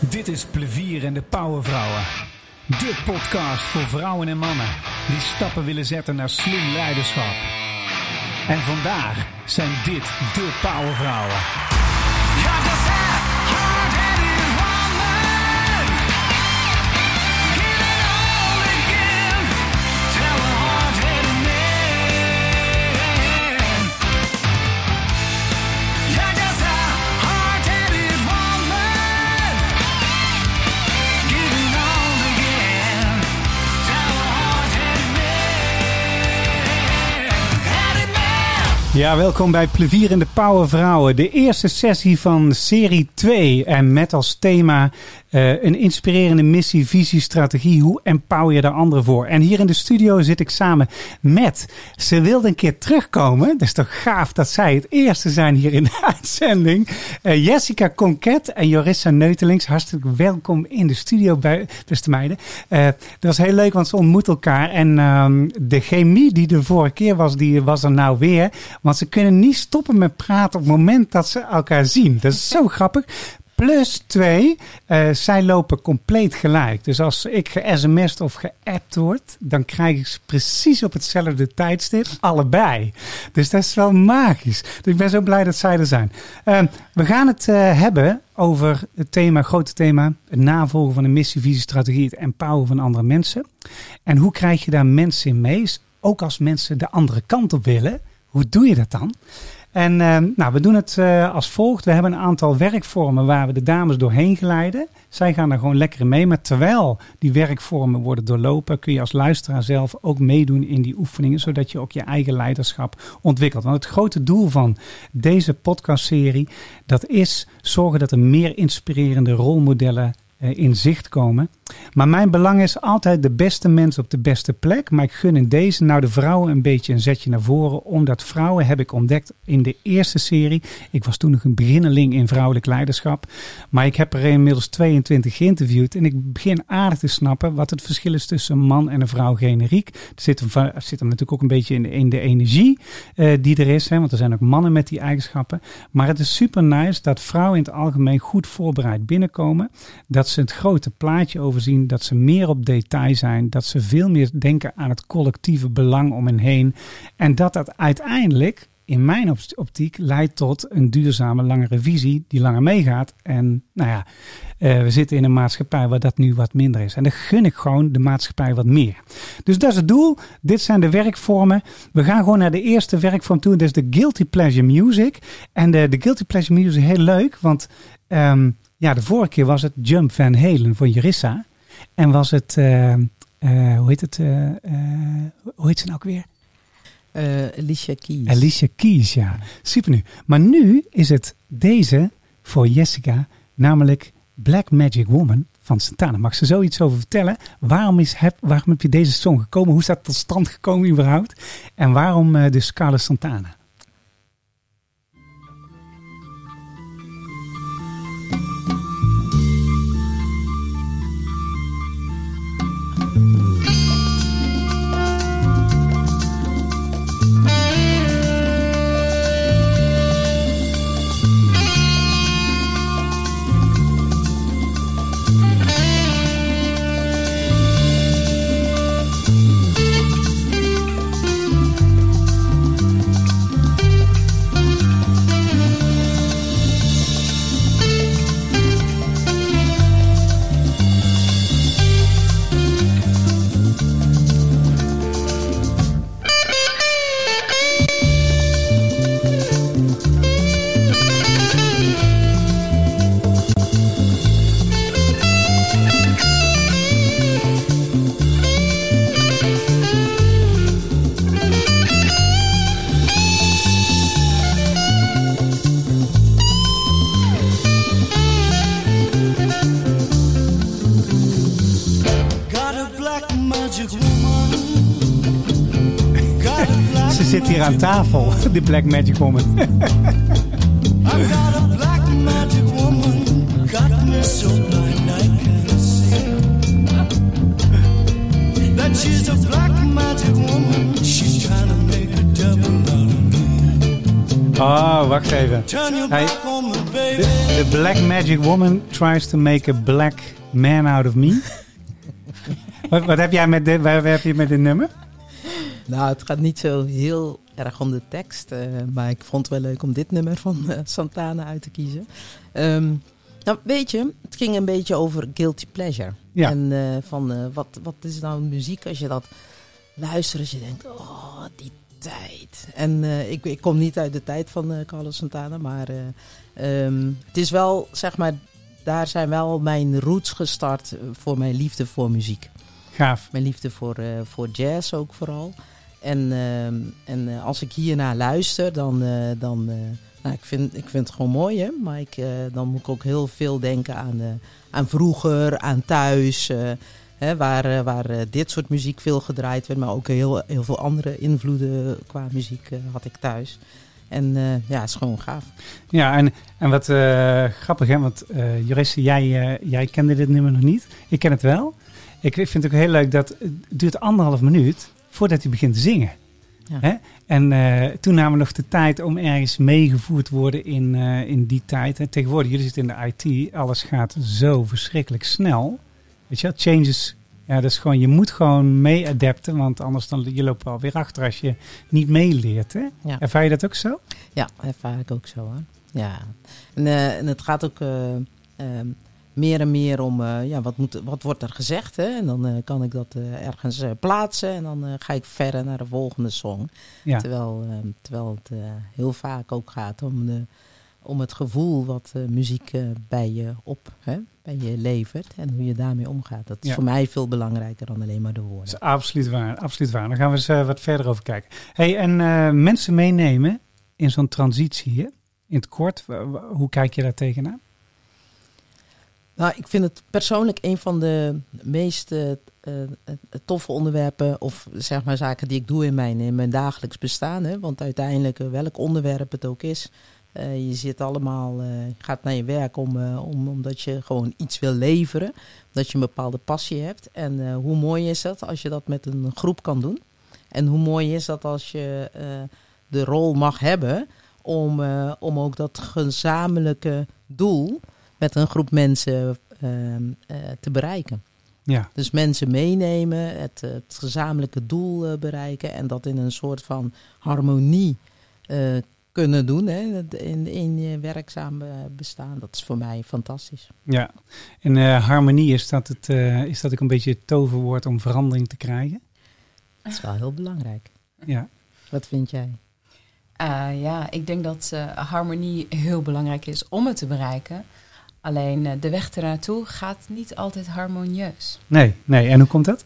Dit is Plevier en de Powervrouwen. De podcast voor vrouwen en mannen die stappen willen zetten naar slim leiderschap. En vandaag zijn dit de Powervrouwen. Ja, welkom bij Plevier en de Powervrouwen. De eerste sessie van serie 2. En met als thema uh, een inspirerende missie, visie, strategie. Hoe empower je de anderen voor? En hier in de studio zit ik samen met... Ze wilde een keer terugkomen. Dat is toch gaaf dat zij het eerste zijn hier in de uitzending. Uh, Jessica Conquet en Jorissa Neutelings. Hartelijk welkom in de studio, bij, beste meiden. Uh, dat was heel leuk, want ze ontmoeten elkaar. En um, de chemie die de vorige keer was, die was er nou weer. Want ze kunnen niet stoppen met praten op het moment dat ze elkaar zien. Dat is zo grappig. Plus twee, uh, zij lopen compleet gelijk. Dus als ik ge-sms'd of geappt word, dan krijg ik ze precies op hetzelfde tijdstip allebei. Dus dat is wel magisch. Dus ik ben zo blij dat zij er zijn. Uh, we gaan het uh, hebben over het thema, grote thema, het navolgen van een missie, visie, strategie, het empoweren van andere mensen. En hoe krijg je daar mensen in mee? Ook als mensen de andere kant op willen. Hoe doe je dat dan? En uh, nou, we doen het uh, als volgt. We hebben een aantal werkvormen waar we de dames doorheen geleiden. Zij gaan er gewoon lekker mee. Maar terwijl die werkvormen worden doorlopen, kun je als luisteraar zelf ook meedoen in die oefeningen. Zodat je ook je eigen leiderschap ontwikkelt. Want het grote doel van deze podcastserie, dat is zorgen dat er meer inspirerende rolmodellen in zicht komen. Maar mijn belang is altijd de beste mens op de beste plek. Maar ik gun in deze nou de vrouwen een beetje een zetje naar voren. Omdat vrouwen heb ik ontdekt in de eerste serie. Ik was toen nog een beginneling in vrouwelijk leiderschap. Maar ik heb er inmiddels 22 geïnterviewd. En ik begin aardig te snappen wat het verschil is tussen een man en een vrouw generiek. Er zit, hem, zit natuurlijk ook een beetje in de, energie uh, die er is. Hè, want er zijn ook mannen met die eigenschappen. Maar het is super nice dat vrouwen in het algemeen goed voorbereid binnenkomen. Dat ze het grote plaatje over zien dat ze meer op detail zijn, dat ze veel meer denken aan het collectieve belang om hen heen. En dat dat uiteindelijk, in mijn optiek, leidt tot een duurzame, langere visie die langer meegaat. En nou ja, uh, we zitten in een maatschappij waar dat nu wat minder is. En dan gun ik gewoon de maatschappij wat meer. Dus dat is het doel. Dit zijn de werkvormen. We gaan gewoon naar de eerste werkvorm toe. Dat is de Guilty Pleasure Music. En de, de Guilty Pleasure Music is heel leuk, want... Um, ja, de vorige keer was het Jump Van Halen voor Jerissa. En was het, uh, uh, hoe heet het, uh, hoe heet ze nou ook weer? Alicia Keys. Alicia Keys, ja. Super nu. Maar nu is het deze voor Jessica, namelijk Black Magic Woman van Santana. Mag ze zoiets over vertellen? Waarom, is, heb, waarom heb je deze song gekomen? Hoe is dat tot stand gekomen überhaupt? En waarom dus Carlos Santana? De Black Magic Woman. She's a black magic woman. She's trying to make a devil out of me. Oh, wacht even. Hey, the, the Black Magic Woman tries to make a black man out of me. wat, wat, heb jij met dit, wat heb je met dit nummer? Nou, het gaat niet zo heel erg om de tekst. Uh, maar ik vond het wel leuk om dit nummer van uh, Santana uit te kiezen. Um, nou, weet je, het ging een beetje over guilty pleasure. Ja. En uh, van wat, wat is nou muziek als je dat luistert, als je denkt, oh, die tijd. En ik, ik kom niet uit de tijd van Carlos Santana, maar um, het is wel, zeg maar, daar zijn wel mijn roots gestart voor mijn liefde voor muziek. Gaaf. Mijn liefde voor, voor jazz ook vooral. En, uh, en uh, als ik hiernaar luister, dan. Uh, dan nou, ik, vind, ik vind het gewoon mooi, hè? Maar ik, dan moet ik ook heel veel denken aan, aan vroeger, aan thuis. Waar waar dit soort muziek veel gedraaid werd. Maar ook heel, heel veel andere invloeden qua muziek had ik thuis. En ja, het is gewoon gaaf. Ja, en, en wat grappig, hè? Want Jorisse, jij, jij kende dit nummer nog niet. Ik ken het wel. Ik vind het ook heel leuk dat het duurt anderhalf minuut voordat hij begint te zingen. Ja. Hè? En uh, toen namen we nog de tijd om ergens meegevoerd te worden in, uh, in die tijd. En tegenwoordig, jullie zitten in de IT, alles gaat zo verschrikkelijk snel. Weet je changes, ja, dat is gewoon, je moet gewoon mee adapten, want anders dan je loopt wel weer achter als je niet meeleert. Hè? Ja. Ervaar je dat ook zo? Ja, ervaar ik ook zo. Hoor. Ja, en, uh, en het gaat ook um, meer en meer om, uh, ja, wat, moet, wat wordt er gezegd? Hè? En dan uh, kan ik dat uh, ergens plaatsen en dan ga ik verder naar de volgende song. Ja. Terwijl, terwijl het heel vaak ook gaat om, de, om het gevoel wat muziek bij je op, hè? bij je levert en hoe je daarmee omgaat. Dat is Ja. voor mij veel belangrijker dan alleen maar de Dat woorden. is absoluut waar, absoluut waar. Dan gaan we eens eh, wat verder over kijken. Hey, en eh, mensen meenemen in zo'n transitie, hè? in het kort, hoe kijk je daar tegenaan? Nou, ik vind het persoonlijk een van de meest eh, eh, toffe onderwerpen, of zeg maar zaken die ik doe in mijn, in mijn dagelijks bestaan. Hè? Want uiteindelijk, eh, welk onderwerp het ook is, je zit allemaal, je gaat naar je werk om, om, omdat je gewoon iets wil leveren, omdat je een bepaalde passie hebt. En hoe mooi is dat als je dat met een groep kan doen? En hoe mooi is dat als je de rol mag hebben om, om ook dat gezamenlijke doel met een groep mensen ehm, eh, te bereiken. Ja, Dus mensen meenemen, het, het gezamenlijke doel eh, bereiken en dat in een soort van harmonie eh, kunnen doen hè, in, in je werkzaam bestaan. Dat is voor mij fantastisch. ja. En eh, harmonie, is dat, het, eh, is dat ook een beetje het toverwoord om verandering te krijgen? Dat is wel heel belangrijk. Ja, Wat vind jij? Uh, ja, ik denk dat uh, harmonie heel belangrijk is om het te bereiken. Alleen uh, de weg ernaartoe gaat niet altijd harmonieus. nee, nee. En hoe komt dat?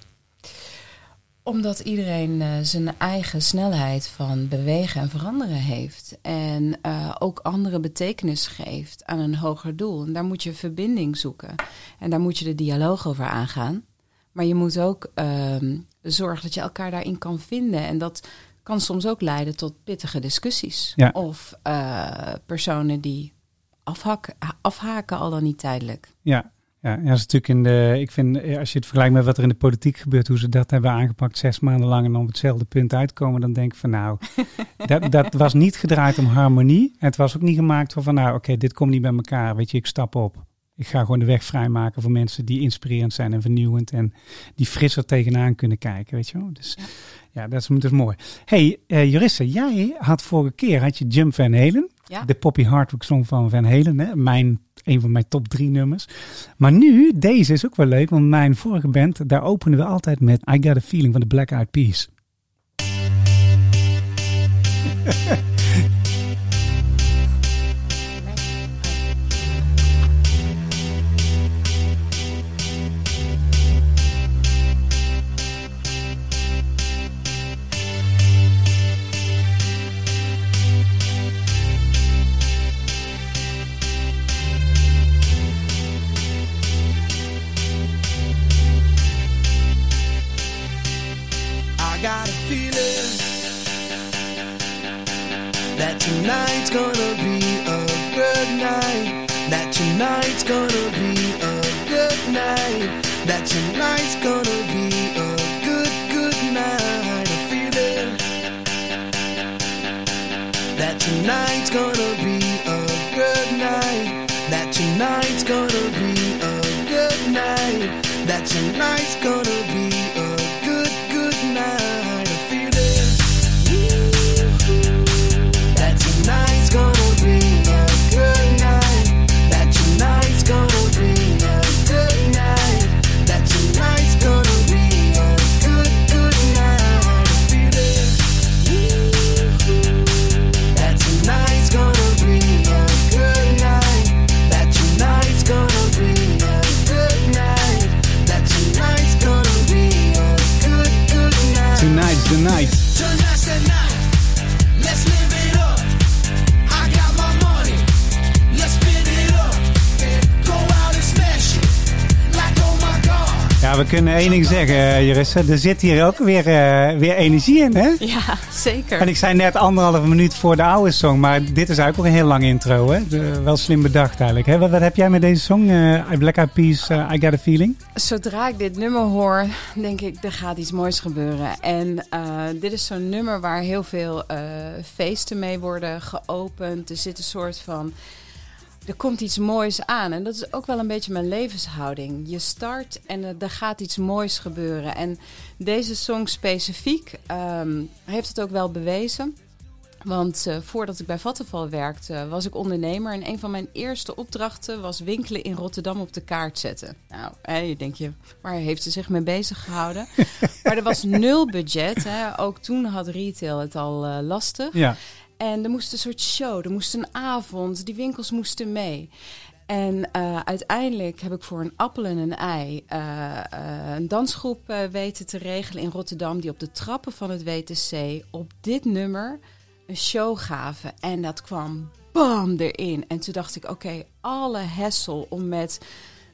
Omdat iedereen uh, zijn eigen snelheid van bewegen en veranderen heeft. En uh, ook andere betekenis geeft aan een hoger doel. En daar moet je verbinding zoeken. En daar moet je de dialoog over aangaan. Maar je moet ook uh, zorgen dat je elkaar daarin kan vinden. En dat kan soms ook leiden tot pittige discussies. Ja. Of personen die afhaken, afhaken, al dan niet tijdelijk. Ja, ja, ja, dat is natuurlijk in de. Ik vind, als je het vergelijkt met wat er in de politiek gebeurt, hoe ze dat hebben aangepakt, zes maanden lang en dan op hetzelfde punt uitkomen, dan denk ik van nou, dat, dat was niet gedraaid om harmonie. Het was ook niet gemaakt van, nou, oké, okay, dit komt niet bij elkaar. Weet je, ik stap op. Ik ga gewoon de weg vrijmaken voor mensen die inspirerend zijn en vernieuwend en die frisser tegenaan kunnen kijken, weet je wel. Dus ja, ja dat, is, dat is mooi. hey, uh, Jorisse, jij had vorige keer, had je Jump Van Halen, de Poppy Hardwick song van Van Halen, hè? mijn een van mijn top drie nummers. Maar nu, deze is ook wel leuk, want mijn vorige band, daar openen we altijd met I Got a Feeling van de Black Eyed Peas. tonight's gonna be kunnen één ding zeggen, eh, Jerissa. Er zit hier ook weer, eh, weer energie in, hè? Ja, zeker. En ik zei net anderhalve minuut voor de oude song, maar dit is eigenlijk ook een heel lang intro, hè? De- wel slim bedacht eigenlijk. Hè? Wat, wat heb jij met deze song, eh, Black Eyed Peas, I Got a Feeling? Zodra ik dit nummer hoor, denk ik, er gaat iets moois gebeuren. En dit is zo'n nummer waar heel veel feesten mee worden geopend. Er zit een soort van... Er komt iets moois aan. En dat is ook wel een beetje mijn levenshouding. Je start en er gaat iets moois gebeuren. En deze song specifiek ehm, heeft het ook wel bewezen. Want eh, voordat ik bij Vattenfall werkte, was ik ondernemer. En een van mijn eerste opdrachten was winkelen in Rotterdam op de kaart zetten. Nou, hè, je denkt je, waar heeft ze zich mee bezig gehouden? maar er was nul budget. Hè. Ook toen had retail het al eh, lastig. Ja. En er moest een soort show, er moest een avond, die winkels moesten mee. En eh, uiteindelijk heb ik voor een appel en een ei eh, eh, een dansgroep weten te regelen in Rotterdam, die op de trappen van het WTC op dit nummer een show gaven. En dat kwam bam erin. En toen dacht ik, oké, alle hessel om met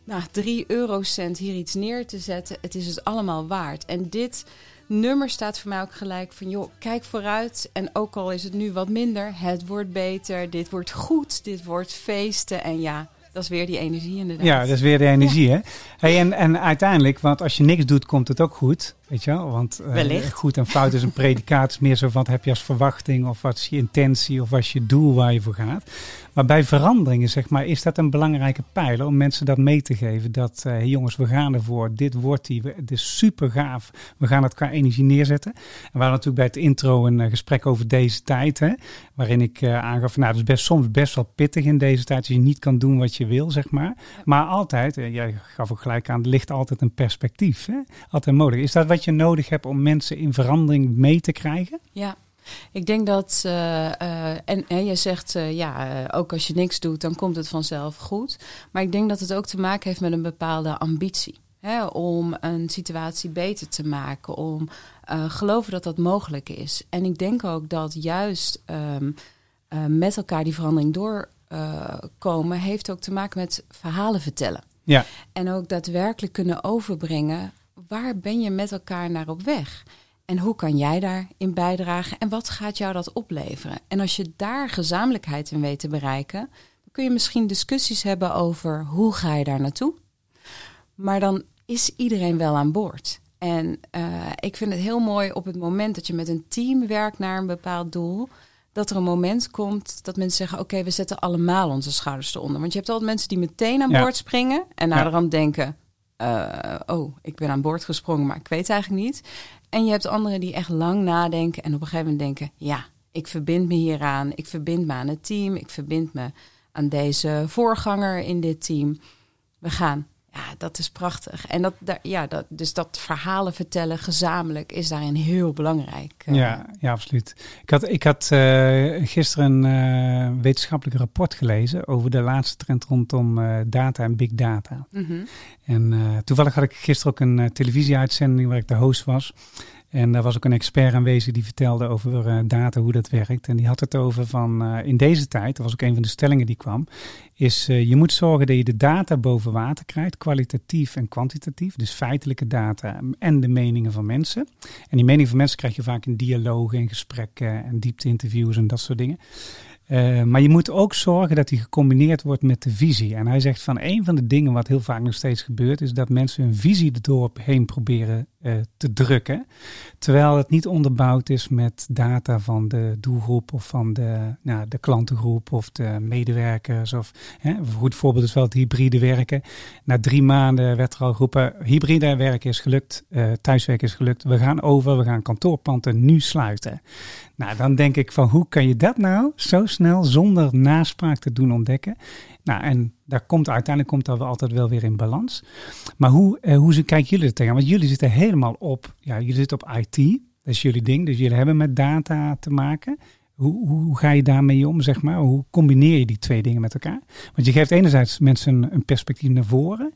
nou, 3 eurocent hier iets neer te zetten, het is het allemaal waard. En dit nummer staat voor mij ook gelijk van, joh, kijk vooruit. En ook al is het nu wat minder, het wordt beter, dit wordt goed, dit wordt feesten. En ja, dat is weer die energie inderdaad. Ja, dat is weer de energie, hè? Hey, en, en uiteindelijk, want als je niks doet, komt het ook goed. Weet je wel? Want eh, goed en fout is een predicaat. Het is meer zo van, wat heb je als verwachting? Of wat is je intentie? Of wat is je doel waar je voor gaat? Maar bij veranderingen, zeg maar, is dat een belangrijke pijler om mensen dat mee te geven. Dat, hey jongens, we gaan ervoor. Dit wordt die. Het is super gaaf. We gaan het qua energie neerzetten. En we hadden natuurlijk bij het intro een eh, gesprek over deze tijd. Hè? Waarin ik aangaf, nou, dat is best, soms best wel pittig in deze tijd. Als je niet kan doen wat je wil, zeg maar. Maar altijd, jij gaf ook gelijk aan, er ligt altijd een perspectief. Hè? Altijd mogelijk. Is dat wat je nodig hebt om mensen in verandering mee te krijgen? Ja, ik denk dat, eh, eh, en, en je zegt, eh, ja, ook als je niks doet, dan komt het vanzelf goed. Maar ik denk dat het ook te maken heeft met een bepaalde ambitie. Hè, om een situatie beter te maken, om geloven dat dat mogelijk is. En ik denk ook dat juist ehm, eh, met elkaar die verandering doorkomen, heeft ook te maken met verhalen vertellen. Ja. En ook daadwerkelijk kunnen overbrengen, waar ben je met elkaar naar op weg? En hoe kan jij daarin bijdragen? En wat gaat jou dat opleveren? En als je daar gezamenlijkheid in weet te bereiken, dan kun je misschien discussies hebben over hoe ga je daar naartoe. Maar dan is iedereen wel aan boord. En eh, ik vind het heel mooi op het moment dat je met een team werkt naar een bepaald doel. Dat er een moment komt dat mensen zeggen: Oké, we zetten allemaal onze schouders eronder. Want je hebt altijd mensen die meteen aan Ja. boord springen en Ja. naderhand denken: eh, Oh, ik ben aan boord gesprongen, maar ik weet eigenlijk niet. En je hebt anderen die echt lang nadenken en op een gegeven moment denken: Ja, ik verbind me hieraan. Ik verbind me aan het team. Ik verbind me aan deze voorganger in dit team. We gaan. Ja, dat is prachtig. En dat, daar, ja, dat, dus dat verhalen vertellen gezamenlijk is daarin heel belangrijk. eh. Ja, ja, absoluut. Ik had, ik had eh, gisteren een eh, wetenschappelijk rapport gelezen over de laatste trend rondom data en big data. Mhm. En toevallig had ik gisteren ook een televisieuitzending waar ik de host was. En daar was ook een expert aanwezig die vertelde over eh, data, hoe dat werkt. En die had het over van eh, in deze tijd, dat was ook een van de stellingen die kwam, is eh, je moet zorgen dat je de data boven water krijgt, kwalitatief en kwantitatief. Dus feitelijke data en de meningen van mensen. En die meningen van mensen krijg je vaak in dialogen en gesprekken en diepte-interviews en dat soort dingen. Eh, maar je moet ook zorgen dat die gecombineerd wordt met de visie. En hij zegt van een van de dingen wat heel vaak nog steeds gebeurt, is dat mensen hun visie er doorheen proberen eh, te drukken. Terwijl het niet onderbouwd is met data van de doelgroep of van de, nou, de klantengroep of de medewerkers. Of, hè, een goed voorbeeld is wel het hybride werken. Na drie maanden werd er al geroepen, hybride werken is gelukt, eh, thuiswerken is gelukt. We gaan over, we gaan kantoorpanden nu sluiten. Nou, dan denk ik van hoe kan je dat nou zo snel zonder naspraak te doen ontdekken? Nou, en daar komt uiteindelijk komt dat wel altijd wel weer in balans. Maar hoe, eh, hoe kijken jullie er tegenaan? Want jullie zitten helemaal op, ja, jullie zitten op IT. Dat is jullie ding. Dus jullie hebben met data te maken. Hoe, hoe, ga je daarmee om, zeg maar? Hoe combineer je die twee dingen met elkaar? Want je geeft enerzijds mensen een, perspectief naar voren.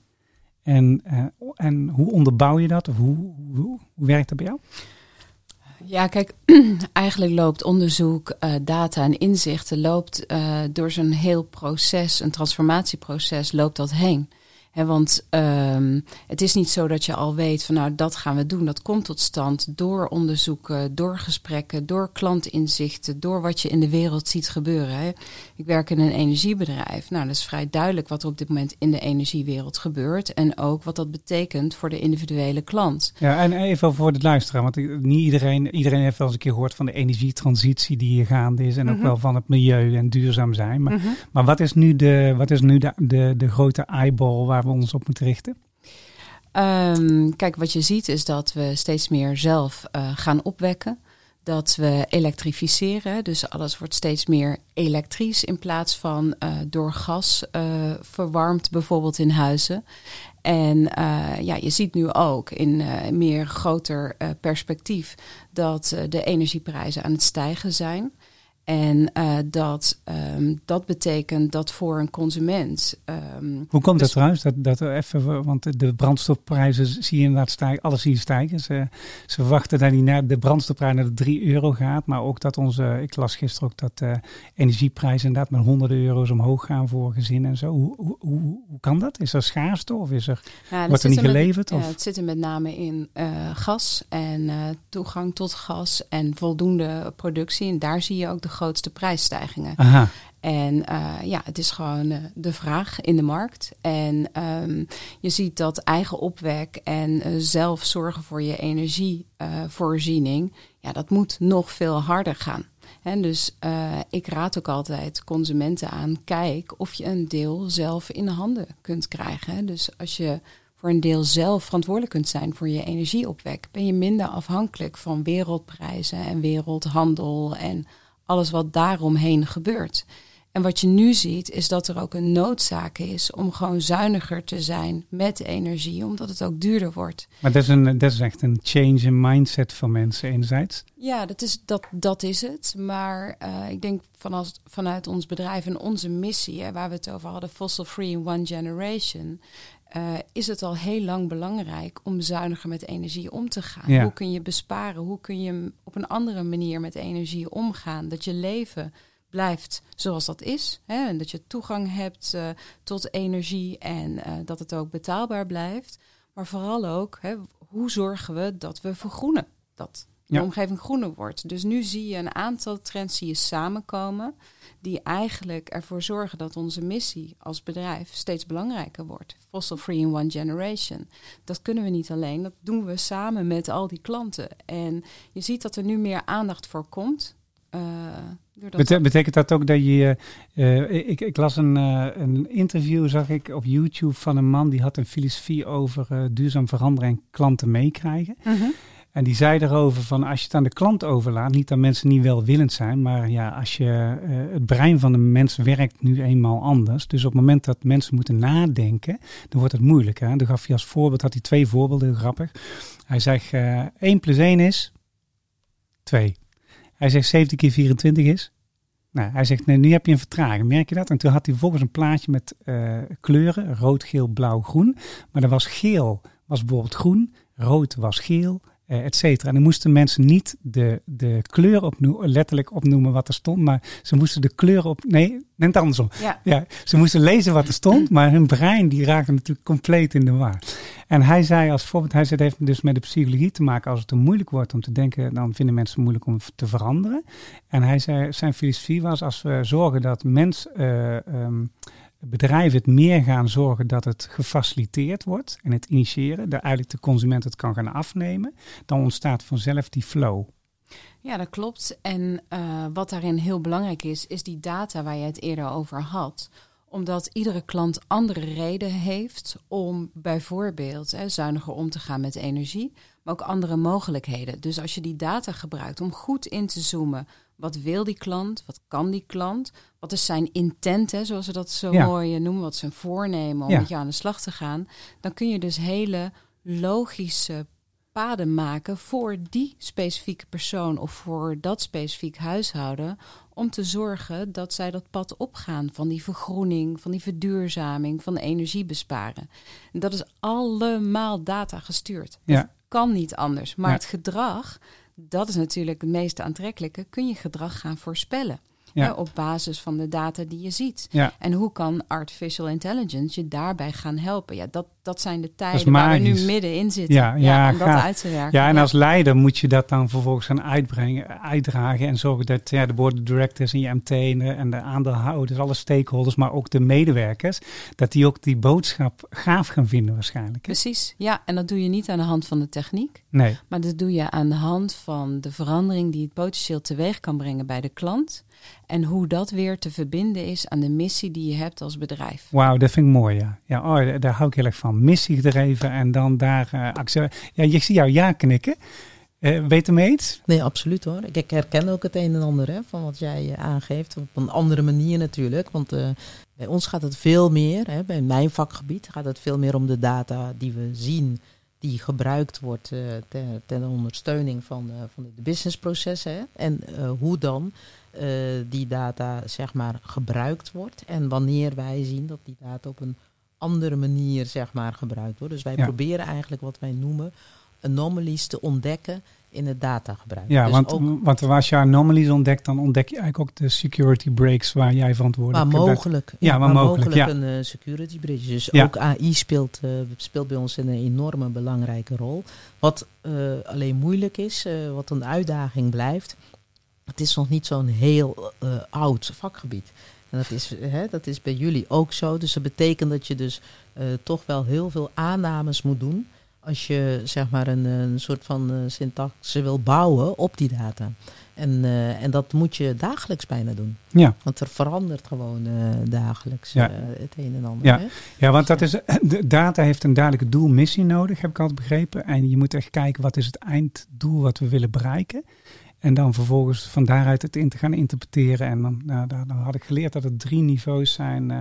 En, eh, en hoe onderbouw je dat? Of hoe, hoe werkt dat bij jou? Ja, kijk, eigenlijk loopt onderzoek, eh, data en inzichten loopt eh, door zo'n heel proces, een transformatieproces, loopt dat heen. Want ehm, het is niet zo dat je al weet van nou dat gaan we doen. Dat komt tot stand door onderzoeken, door gesprekken, door klantinzichten, door wat je in de wereld ziet gebeuren. Ik werk in een energiebedrijf. Nou, dat is vrij duidelijk wat er op dit moment in de energiewereld gebeurt. En ook wat dat betekent voor de individuele klant. Ja, en even voor het luisteren, want niet iedereen, iedereen heeft wel eens een keer gehoord van de energietransitie die hier gaande is. En ook Mhm. wel van het milieu en duurzaam zijn. Maar, maar wat is nu, de, wat is nu de, de, de grote eyeball waar we ons op moeten richten? Ehm, kijk, wat je ziet is dat we steeds meer zelf eh, gaan opwekken. Dat we elektrificeren, dus alles wordt steeds meer elektrisch in plaats van eh, door gas eh, verwarmd, bijvoorbeeld in huizen. En ja, je ziet nu ook in eh, meer groter perspectief dat de energieprijzen aan het stijgen zijn. En eh, dat, ehm, dat betekent dat voor een consument. ehm, Hoe komt dat Dus- trouwens? Dat, dat er even, want de brandstofprijzen zie je inderdaad stijgen, alles zie je stijgen. Ze, ze verwachten dat die naar de brandstofprijs naar de 3 euro gaat. Maar ook dat onze, ik las gisteren ook dat de energieprijzen inderdaad met honderden euro's omhoog gaan voor gezinnen en zo. Hoe, hoe, hoe, hoe kan dat? Is er schaarste of is er, Ja, wordt er niet met- geleverd? ja, het zit er met name in eh, gas en eh, toegang tot gas en voldoende productie. En daar zie je ook de grootste prijsstijgingen. Aha. En eh, ja, het is gewoon eh, de vraag in de markt. En ehm, je ziet dat eigen opwek en eh, zelf zorgen voor je energievoorziening, ja, dat moet nog veel harder gaan. En dus ik raad ook altijd consumenten aan, kijk of je een deel zelf in de handen kunt krijgen. hè. Dus als je voor een deel zelf verantwoordelijk kunt zijn voor je energieopwek, ben je minder afhankelijk van wereldprijzen en wereldhandel en alles wat daaromheen gebeurt. En wat je nu ziet, is dat er ook een noodzaak is om gewoon zuiniger te zijn met energie, omdat het ook duurder wordt. Maar dat is, een, dat is echt een change in mindset van mensen enerzijds. Ja, dat is, dat, dat is het. Maar eh, ik denk vanaf, vanuit ons bedrijf en onze missie, hè, waar we het over hadden, Fossil Free in One Generation, eh, is het al heel lang belangrijk om zuiniger met energie om te gaan. Ja. Hoe kun je besparen? Hoe kun je op een andere manier met energie omgaan? Dat je leven blijft zoals dat is. Hè? En dat je toegang hebt eh, tot energie en eh, dat het ook betaalbaar blijft. Maar vooral ook, hè, hoe zorgen we dat we vergroenen? Dat de Ja. omgeving groener wordt. Dus nu zie je een aantal trends zie je samenkomen... die eigenlijk ervoor zorgen dat onze missie als bedrijf steeds belangrijker wordt. Fossil free in one generation. Dat kunnen we niet alleen, dat doen we samen met al die klanten. En je ziet dat er nu meer aandacht voor komt... eh, betekent dat ook dat je. eh, ik, ik las een, eh, een interview, zag ik op YouTube, van een man die had een filosofie over duurzaam veranderen en klanten meekrijgen. Mhm. En die zei erover van als je het aan de klant overlaat, niet dat mensen niet welwillend zijn, maar ja, als je eh, het brein van de mens werkt nu eenmaal anders. Dus op het moment dat mensen moeten nadenken, dan wordt het moeilijk. Hè? Dan gaf hij als voorbeeld, had hij twee voorbeelden, grappig. Hij zegt eh 1 plus 1 is 2. Hij zegt 17 keer 24 is. Nou, hij zegt, nee, nu heb je een vertraging. Merk je dat? En toen had hij volgens een plaatje met eh, kleuren. Rood, geel, blauw, groen. Maar er was geel, was bijvoorbeeld groen. Rood was geel. Eh, et cetera. En dan moesten mensen niet de, de kleur opnoemen, letterlijk opnoemen wat er stond, maar ze moesten de kleur op. Nee, net andersom. Ja. Ja, ze moesten lezen wat er stond, maar hun brein die raakte natuurlijk compleet in de war. En hij zei als voorbeeld, hij zei het heeft dus met de psychologie te maken. Als het te moeilijk wordt om te denken, dan vinden mensen het moeilijk om te veranderen. En hij zei, zijn filosofie was als we zorgen dat mens, eh, ehm, bedrijven het meer gaan zorgen dat het gefaciliteerd wordt en het initiëren, dat eigenlijk de consument het kan gaan afnemen, dan ontstaat vanzelf die flow. Ja, dat klopt. En eh, wat daarin heel belangrijk is, is die data waar je het eerder over had. Omdat iedere klant andere redenen heeft om bijvoorbeeld zuiniger om te gaan met energie, maar ook andere mogelijkheden. Dus als je die data gebruikt om goed in te zoomen, wat wil die klant, wat kan die klant, wat is zijn intent, hè, zoals we dat zo Ja. mooi eh, noemen, wat zijn voornemen om Ja. met jou aan de slag te gaan, dan kun je dus hele logische paden maken voor die specifieke persoon of voor dat specifiek huishouden. Om te zorgen dat zij dat pad opgaan van die vergroening, van die verduurzaming, van energie besparen. En dat is allemaal data gestuurd. Ja. Dat kan niet anders. Maar Ja. het gedrag, dat is natuurlijk het meest aantrekkelijke, kun je gedrag gaan voorspellen. Ja. Hè, op basis van de data die je ziet. Ja. En hoe kan artificial intelligence je daarbij gaan helpen? Ja, dat, dat zijn de tijden waar we nu middenin zitten. Ja, ja, om dat uit te werken. Ja, en als leider moet je dat dan vervolgens gaan uitbrengen, uitdragen en zorgen dat ja, de board of directors en je MT en de, en de aandeelhouders, alle stakeholders, maar ook de medewerkers, dat die ook die boodschap gaaf gaan vinden waarschijnlijk. hè? Precies, ja. En dat doe je niet aan de hand van de techniek. Nee, Maar dat doe je aan de hand van de verandering die het potentieel teweeg kan brengen bij de klant. En hoe dat weer te verbinden is aan de missie die je hebt als bedrijf. wauw, dat vind ik mooi, ja. Ja, oh, daar- hou ik heel erg van. Missie gedreven en dan daar eh actie. Ja, je zie jou ja knikken. Eh weet je mee eens? Nee, absoluut hoor. Ik, ik herken ook het een en ander hè, van wat jij eh, aangeeft. Op een andere manier natuurlijk. Want eh, bij ons gaat het veel meer, hè, bij mijn vakgebied gaat het veel meer om de data die we zien. Die gebruikt wordt eh, ter, ter ondersteuning van, eh, van de businessprocessen. Hè. En eh, hoe dan eh, die data zeg maar gebruikt wordt. En wanneer wij zien dat die data op een andere manier zeg maar gebruikt wordt. Dus wij Ja. proberen eigenlijk wat wij noemen anomalies te ontdekken in het datagebruik. Ja, Dus want, ook want als je anomalies ontdekt, dan ontdek je eigenlijk ook de security breaks waar jij verantwoordelijk bent. mogelijk, Ja, waar mogelijk, ja. een eh, security bridge. Dus Ja. ook AI speelt, eh, speelt bij ons een enorme belangrijke rol. Wat alleen moeilijk is, wat een uitdaging blijft. Het is nog niet zo'n heel eh, oud vakgebied. En dat is, hè, dat is bij jullie ook zo. Dus dat betekent dat je dus eh, toch wel heel veel aannames moet doen. Als je zeg maar een, een soort van eh, syntax wil bouwen op die data. En, eh, en dat moet je dagelijks bijna doen. Ja. Want er verandert gewoon eh, dagelijks Ja. eh, het een en ander. Ja. Hè? Ja, want dat is, de data heeft een duidelijke doel, missie nodig, heb ik altijd begrepen. En je moet echt kijken wat is het einddoel wat we willen bereiken. En dan vervolgens van daaruit het in te gaan interpreteren. En dan, nou, dan had ik geleerd dat er drie niveaus zijn. Eh,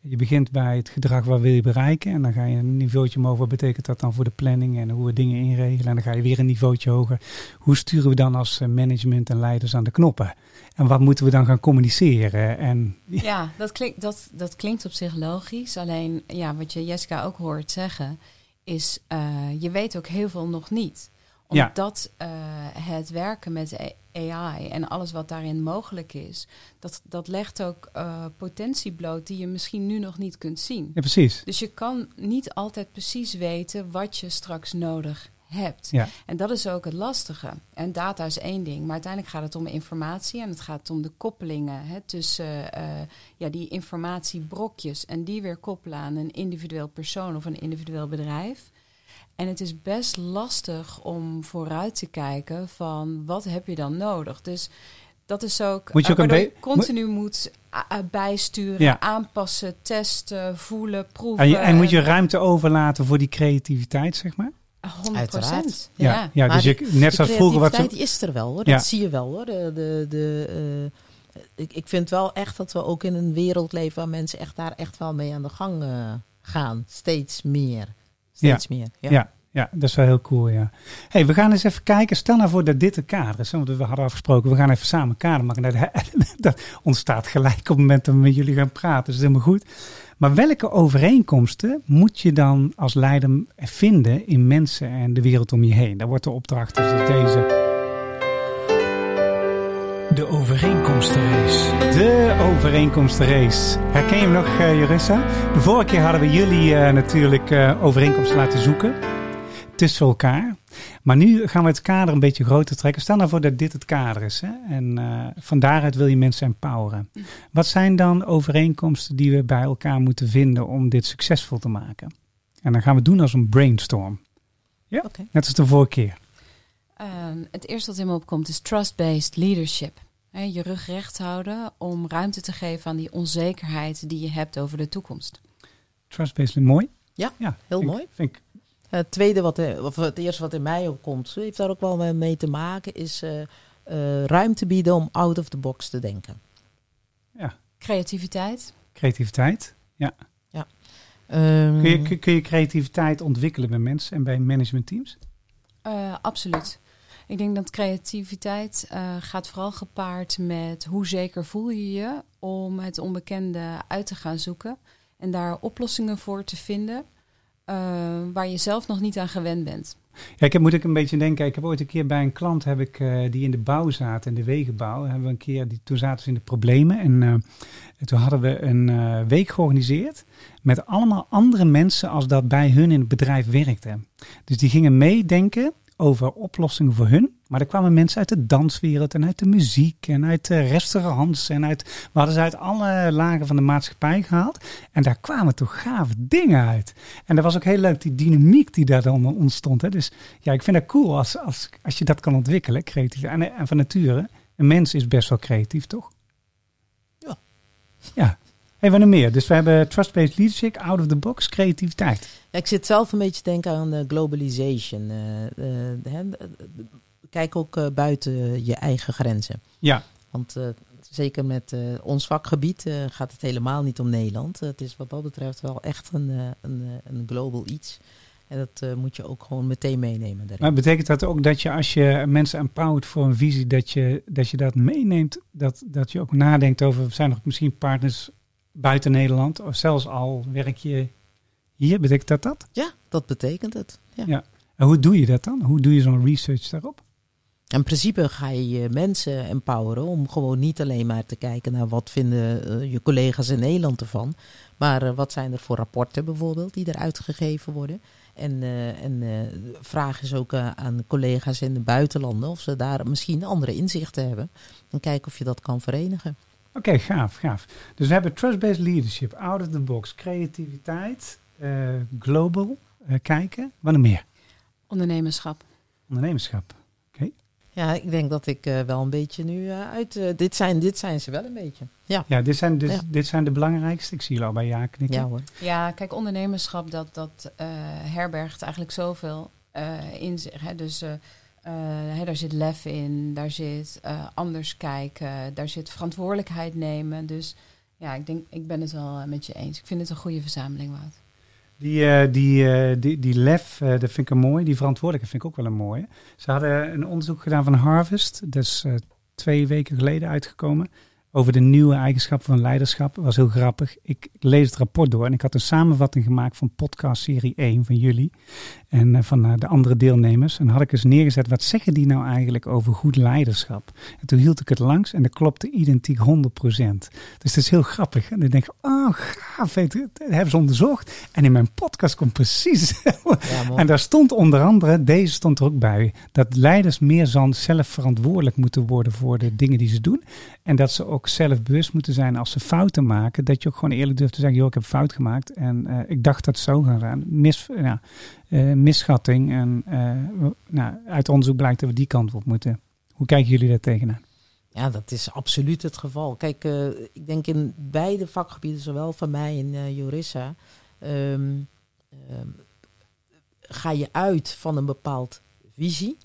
je begint bij het gedrag wat wil je bereiken. En dan ga je een niveautje omhoog. Wat betekent dat dan voor de planning en hoe we dingen inregelen. En dan ga je weer een niveautje hoger. Hoe sturen we dan als eh, management en leiders aan de knoppen? En wat moeten we dan gaan communiceren? En Ja, dat klinkt, dat, dat klinkt op zich logisch. Alleen ja, wat je Jessica ook hoort zeggen, is eh, je weet ook heel veel nog niet. Ja. Omdat eh, het werken met AI en alles wat daarin mogelijk is, dat, dat legt ook eh, potentie bloot die je misschien nu nog niet kunt zien. ja, precies. Dus je kan niet altijd precies weten wat je straks nodig hebt. Ja. En dat is ook het lastige. En data is één ding, maar uiteindelijk gaat het om informatie en het gaat om de koppelingen hè, tussen eh, ja, die informatiebrokjes en die weer koppelen aan een individueel persoon of een individueel bedrijf. En het is best lastig om vooruit te kijken van wat heb je dan nodig. Dus dat is ook, Moet je ook een continu moet bijsturen, Ja. aanpassen, testen, voelen, proeven. En, je, en moet je ruimte overlaten voor die creativiteit, zeg maar? 100 Uiteraard. Ja, Ja. dus die- je, net De zoals vroeger wat is er wel hoor. Ja. Dat zie je wel hoor. De, de, de, eh, ik, ik vind wel echt dat we ook in een wereld leven waar mensen echt daar echt wel mee aan de gang eh, gaan. Steeds meer. Steeds meer. Ja. Ja, Ja, dat is wel heel cool, ja. hey, we gaan eens even kijken. Stel nou voor dat dit een kader is. Want we hadden afgesproken, we gaan even samen een kader maken. Dat, dat ontstaat gelijk op het moment dat we met jullie gaan praten. Dat is helemaal goed. Maar welke overeenkomsten moet je dan als leider vinden in mensen en de wereld om je heen? Daar wordt de opdracht dus deze. De overeenkomstenrace. De overeenkomstenrace. Herken je hem nog, eh Jerissa? De vorige keer hadden we jullie eh, natuurlijk eh, overeenkomsten laten zoeken tussen elkaar. Maar nu gaan we het kader een beetje groter trekken. Stel nou voor dat dit het kader is. Hè? En eh, van daaruit wil je mensen empoweren. Wat zijn dan overeenkomsten die we bij elkaar moeten vinden om dit succesvol te maken? En dan gaan we het doen als een brainstorm. Ja? Net als de vorige keer. Ehm, het eerste wat in me opkomt is trust-based leadership. Je rug recht houden om ruimte te geven aan die onzekerheid die je hebt over de toekomst. Trust-based, mooi. Ja, Ja, heel vind ik- mooi. Vind ik, Het tweede, wat, er- of het eerste wat in mij opkomt, heeft daar ook wel mee- te maken, is eh, eh, ruimte bieden om out of the box te denken. ja, Creativiteit. creativiteit. Ehm, Kun je, kun- kun je creativiteit ontwikkelen bij mensen en bij managementteams? Eh, absoluut. Ik denk dat creativiteit eh, gaat vooral gepaard met hoe zeker voel je je om het onbekende uit te gaan zoeken en daar oplossingen voor te vinden eh, waar je zelf nog niet aan gewend bent. Ja, ik heb, moet ik een beetje denken. Ik heb ooit een keer bij een klant heb ik, eh, die in de bouw zaten, in de wegenbouw. Hebben we een keer, die, toen zaten ze in de problemen. En toen hadden we een week georganiseerd met allemaal andere mensen als dat bij hun in het bedrijf werkte. Dus die gingen meedenken over oplossingen voor hun. Maar er kwamen mensen uit de danswereld en uit de muziek en uit de restaurants. En uit, we hadden ze uit alle lagen van de maatschappij gehaald. En daar kwamen toch gave dingen uit. En dat was ook heel leuk, die dynamiek die daar dan ontstond. Hè. Dus ja, ik vind dat cool als, als, als je dat kan ontwikkelen, creatief. En, en van nature, een mens is best wel creatief, toch? Ja. Ja. Wat nog meer? Dus we hebben trust-based leadership, out of the box, creativiteit. Ja, ik zit zelf een beetje te denken aan de globalization. eh, eh, hè, eh, kijk ook eh, buiten je eigen grenzen. Ja, Want eh, zeker met eh, ons vakgebied eh, gaat het helemaal niet om Nederland. het is wat dat betreft wel echt een, eh, een, eh, een global iets. En dat eh, moet je ook gewoon meteen meenemen daarin. maar betekent dat ook dat je als je mensen empowert voor een visie, dat je dat, je dat meeneemt, dat, dat je ook nadenkt over, zijn er misschien partners buiten Nederland, of zelfs al werk je hier, betekent dat dat? Ja, dat betekent het. Ja. Ja. En hoe doe je dat dan? Hoe doe je zo'n research daarop? In principe ga je je mensen empoweren om gewoon niet alleen maar te kijken naar wat vinden eh, je collega's in Nederland ervan. Maar eh, wat zijn er voor rapporten bijvoorbeeld die er uitgegeven worden. En, eh, en vraag is ook aan collega's in de buitenlanden of ze daar misschien andere inzichten hebben. En kijken of je dat kan verenigen. Oké, gaaf, gaaf. Dus we hebben trust-based leadership, out of the box, creativiteit, eh, global, eh, kijken. Wat nog meer? Ondernemerschap. Ondernemerschap. Ja, ik denk dat ik eh, wel een beetje nu eh, uit... dit, zijn, dit zijn ze wel een beetje. Ja, Ja, dit zijn, dus, Ja. dit zijn de belangrijkste. Ik zie jullie al bij ja knikken. ja hoor. Ja, kijk, ondernemerschap dat, dat eh, herbergt eigenlijk zoveel eh, in zich. Hè. Dus hè, daar zit lef in, daar zit eh, anders kijken, daar zit verantwoordelijkheid nemen. Dus ja, ik denk, ik ben het wel eh, met je eens. Ik vind het een goede verzameling, Wout. Die, eh, die, eh, die, die lef, eh, dat vind ik een mooi. Die verantwoordelijkheid vind ik ook wel een mooie. Ze hadden een onderzoek gedaan van Harvest. Dat is eh, twee weken geleden uitgekomen. Over de nieuwe eigenschappen van leiderschap. Dat was heel grappig. Ik lees het rapport door en ik had een samenvatting gemaakt van podcast serie 1 van jullie. En eh, van eh, de andere deelnemers. En had ik eens neergezet, wat zeggen die nou eigenlijk over goed leiderschap? En toen hield ik het langs en dat klopte identiek 100%. Dus dat is heel grappig. En dan denk ik, oh gaaf, weet je, dat hebben ze onderzocht. En in mijn podcast komt precies Ja, en daar stond onder andere, deze stond er ook bij, dat leiders meer dan zelf verantwoordelijk moeten worden voor de dingen die ze doen. En dat ze ook zelf bewust moeten zijn als ze fouten maken. Dat je ook gewoon eerlijk durft te zeggen, joh, ik heb fout gemaakt. En eh, ik dacht dat het zo gaan gaan. Mis, ja, eh, misschatting. En eh, nou, uit onderzoek blijkt dat we die kant op moeten. Hoe kijken jullie daar tegenaan? Ja, dat is absoluut het geval. Kijk, ik denk in beide vakgebieden, zowel van mij en Jorissa, ehm, ehm, ga je uit van een bepaald visie.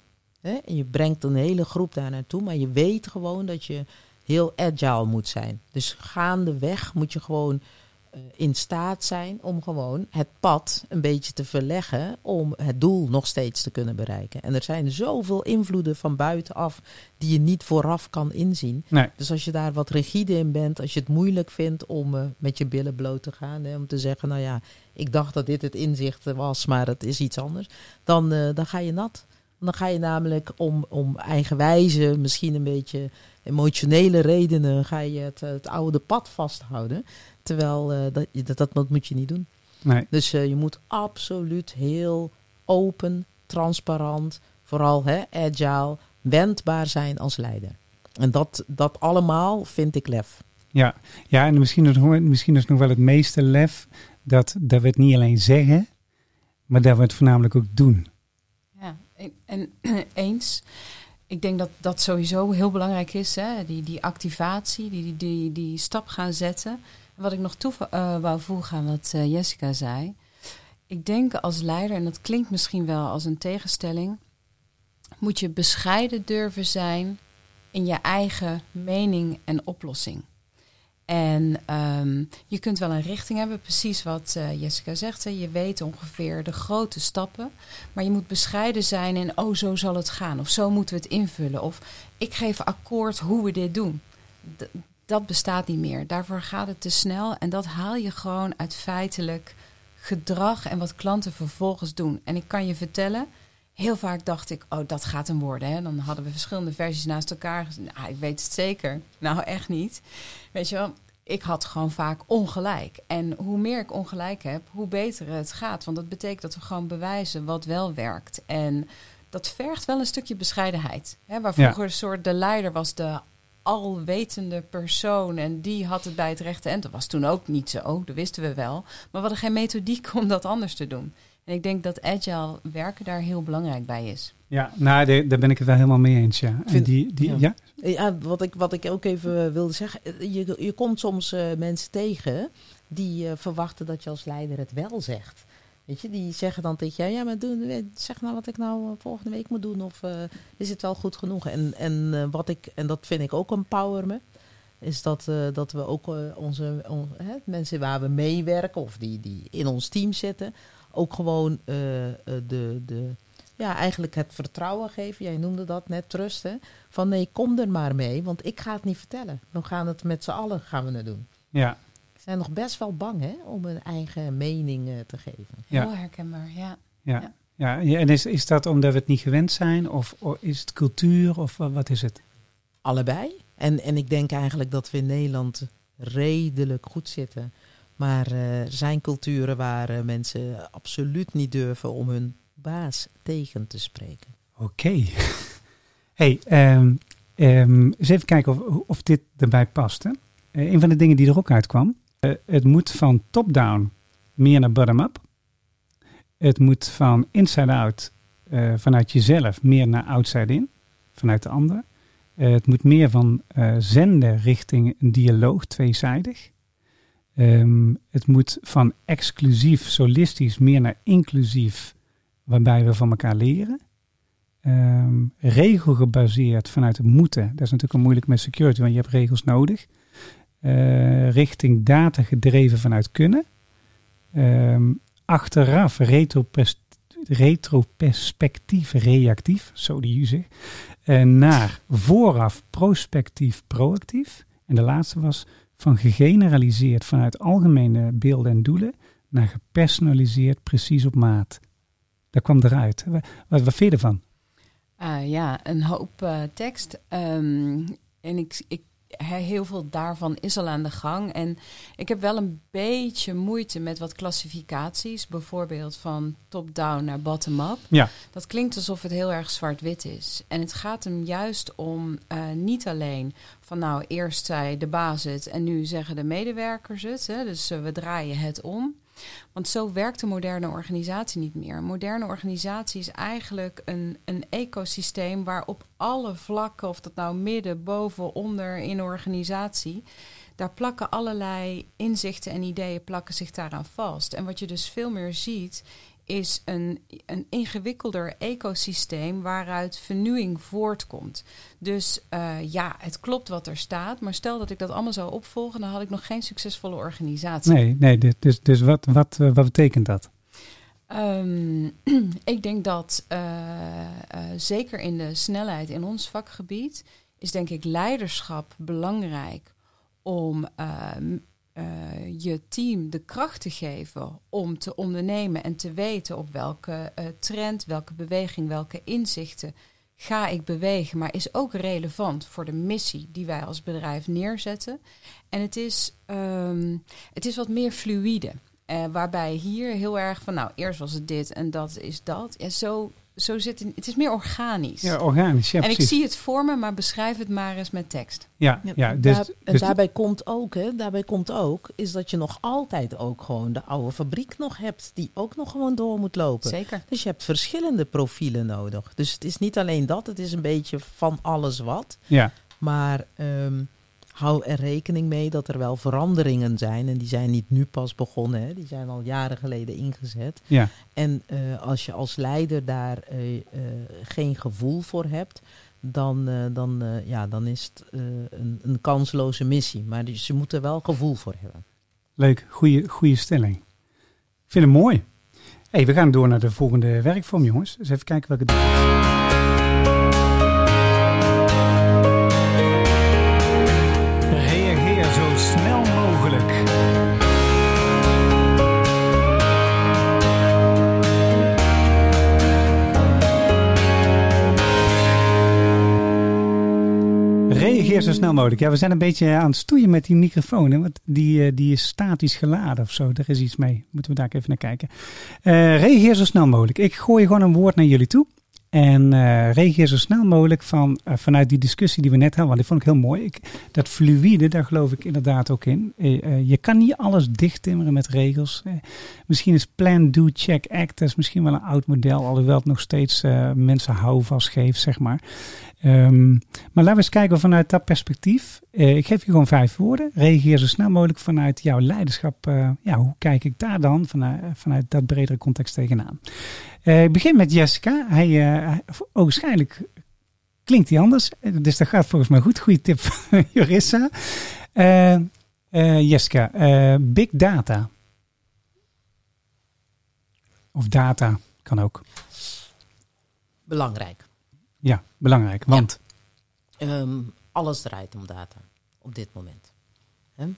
Hè? En je brengt een hele groep daar naartoe, maar je weet gewoon dat je heel agile moet zijn. Dus gaandeweg moet je gewoon eh, in staat zijn om gewoon het pad een beetje te verleggen om het doel nog steeds te kunnen bereiken. En er zijn zoveel invloeden van buitenaf die je niet vooraf kan inzien. Nee. Dus als je daar wat rigide in bent, als je het moeilijk vindt om eh, met je billen bloot te gaan, hè, om te zeggen, nou ja, ik dacht dat dit het inzicht was, maar het is iets anders, dan, eh, dan ga je nat. Dan ga je namelijk om, om eigenwijze, misschien een beetje emotionele redenen, ga je het, het oude pad vasthouden. Terwijl eh, dat, dat, dat, moet je niet doen. Nee. Dus eh, je moet absoluut heel open, transparant, vooral hè, agile, wendbaar zijn als leider. En dat, dat allemaal vind ik lef. Ja, ja en misschien is, nog- misschien is nog wel het meeste lef dat, dat we het niet alleen zeggen, maar dat we het voornamelijk ook doen. En, en eens. Ik denk dat dat sowieso heel belangrijk is, hè? Die, die activatie, die, die, die, stap gaan zetten. En wat ik nog toe eh, wou voegen aan wat eh, Jessica zei. Ik denk als leider, en dat klinkt misschien wel als een tegenstelling, moet je bescheiden durven zijn in je eigen mening en oplossing. En ehm, je kunt wel een richting hebben, precies wat eh, Jessica zegt. Hè. Je weet ongeveer de grote stappen. Maar je moet bescheiden zijn in, oh, zo zal het gaan. Of zo moeten we het invullen. Of ik geef akkoord hoe we dit doen. Dat bestaat niet meer. Daarvoor gaat het te snel. En dat haal je gewoon uit feitelijk gedrag en wat klanten vervolgens doen. En ik kan je vertellen, heel vaak dacht ik, oh, dat gaat hem worden. Hè? Dan hadden we verschillende versies naast elkaar. Nou, ik weet het zeker. Nou, echt niet. Weet je wel, ik had gewoon vaak ongelijk. En hoe meer ik ongelijk heb, hoe beter het gaat. Want dat betekent dat we gewoon bewijzen wat wel werkt. En dat vergt wel een stukje bescheidenheid. Hè, waar Ja. vroeger een soort de leider was de alwetende persoon en die had het bij het rechte eind. Dat was toen ook niet zo, dat wisten we wel. Maar we hadden geen methodiek om dat anders te doen. En ik denk dat agile werken daar heel belangrijk bij is. Ja, nou, daar, daar ben ik het wel helemaal mee eens, ja. En die, die, ja. ja. Ja, wat ik, wat ik ook even wilde zeggen. eh, Je, je komt soms eh, mensen tegen die eh, verwachten dat je als leider het wel zegt. Weet je, die zeggen dan tegen jou, ja, maar doe, zeg nou wat ik nou eh, volgende week moet doen. Of eh, is het wel goed genoeg? En, en, eh, wat ik, en dat vind ik ook een power me. Is dat, eh, dat we ook eh, onze on- hè, mensen waar we meewerken of die, die in ons team zitten, ook gewoon eh, eh, de, de, ja, eigenlijk het vertrouwen geven. Jij noemde dat net trust. Hè? Van nee, kom er maar mee, want ik ga het niet vertellen. We gaan het met z'n allen gaan we het doen. ja. Ze zijn nog best wel bang hè, om hun eigen mening eh, te geven. Ja. Heel herkenbaar, ja. Ja. Ja. Ja, ja, en is, is dat omdat we het niet gewend zijn? Of, of is het cultuur? Of wa- wat is het? Allebei. En, en ik denk eigenlijk dat we in Nederland redelijk goed zitten. Maar eh, er zijn culturen waar eh, mensen absoluut niet durven om hun baas tegen te spreken. Oké. hey, ehm, ehm, eens even kijken of, of dit erbij past. Hè? Eh, een van de dingen die er ook uitkwam. het moet van top-down meer naar bottom-up. Het moet van inside-out, vanuit jezelf, meer naar outside-in. Vanuit de ander. Het moet meer van zenden richting een dialoog, tweezijdig. Ehm, het moet van exclusief, solistisch, meer naar inclusief, waarbij we van elkaar leren. Ehm, regelgebaseerd vanuit het moeten. Dat is natuurlijk een moeilijk met security, want je hebt regels nodig. Eh, richting data gedreven vanuit kunnen. Ehm, achteraf retropers- retroperspectief reactief, zo die u zegt. Eh, naar vooraf prospectief proactief. En de laatste was van gegeneraliseerd vanuit algemene beelden en doelen naar gepersonaliseerd precies op maat. Dat kwam eruit. Wat, wat, wat vind je ervan? Ah, ja, een hoop eh, tekst. Ehm, en ik, ik, heel veel daarvan is al aan de gang. En ik heb wel een beetje moeite met wat klassificaties. Bijvoorbeeld van top-down naar bottom-up. Ja. Dat klinkt alsof het heel erg zwart-wit is. En het gaat hem juist om eh, niet alleen van nou, eerst zei de baas het en nu zeggen de medewerkers het. Hè, dus eh, we draaien het om. Want zo werkt de moderne organisatie niet meer. Een moderne organisatie is eigenlijk een, een ecosysteem waarop alle vlakken, of dat nou midden, boven, onder in organisatie, daar plakken allerlei inzichten en ideeën plakken zich daaraan vast. En wat je dus veel meer ziet, is een, een ingewikkelder ecosysteem waaruit vernieuwing voortkomt. Dus eh, ja, het klopt wat er staat. Maar stel dat ik dat allemaal zou opvolgen, dan had ik nog geen succesvolle organisatie. Nee, nee dus, dus, wat, wat, eh, wat betekent dat? Ehm, ik denk dat eh, zeker in de snelheid in ons vakgebied is denk ik leiderschap belangrijk om ehm, eh, je team de kracht te geven om te ondernemen en te weten op welke eh, trend, welke beweging, welke inzichten ga ik bewegen, maar is ook relevant voor de missie die wij als bedrijf neerzetten. En het is, ehm, het is wat meer fluïde. Eh, waarbij hier heel erg van, nou, eerst was het dit en dat is dat. Ja, zo, zo zit het. Het is meer organisch. Ja, organisch. Ja, en ik zie het voor me, maar beschrijf het maar eens met tekst. Ja, Ja, ja, dus, daar- en dus daarbij komt ook, hè, daarbij komt ook, is dat je nog altijd ook gewoon de oude fabriek nog hebt, die ook nog gewoon door moet lopen. Zeker. Dus je hebt verschillende profielen nodig. Dus het is niet alleen dat, het is een beetje van alles wat. ja, Maar ehm, hou er rekening mee dat er wel veranderingen zijn. En die zijn niet nu pas begonnen, hè. die zijn al jaren geleden ingezet. ja, En eh, als je als leider daar eh, eh, geen gevoel voor hebt, dan, dan, ja, dan is het een, een kansloze missie. Maar dus je moet er wel gevoel voor hebben. leuk. Goeie, goede stelling. Ik vind het mooi. Hey, we gaan door naar de volgende werkvorm, jongens. Dus even kijken welke Reageer zo snel mogelijk. Ja, we zijn een beetje aan het stoeien met die microfoon. Hè, want die, eh, die is statisch geladen of zo. Er is iets mee. Moeten we daar even naar kijken. Eh, reageer zo snel mogelijk. Ik gooi gewoon een woord naar jullie toe. En eh, reageer zo snel mogelijk van, vanuit die discussie die we net hadden. Want die vond ik heel mooi. Ik, dat fluïde, daar geloof ik inderdaad ook in. Je kan niet alles dichttimmeren met regels. Misschien is plan, do, check, act. Dat is misschien wel een oud model. Alhoewel het nog steeds mensen houvast geeft, zeg maar. Ehm, maar laten we eens kijken vanuit dat perspectief. Eh, ik geef je gewoon vijf woorden. Reageer zo snel mogelijk vanuit jouw leiderschap. Eh, ja, hoe kijk ik daar dan vanuit, vanuit dat bredere context tegenaan? Eh, ik begin met Jessica. Hij, hij- waarschijnlijk klinkt hij anders. Dus dat gaat volgens mij goed. Goede tip van Jorissa. Jessica, big data. Of data, kan ook. Belangrijk. Ja, belangrijk. Want Ehm, alles draait om data op dit moment.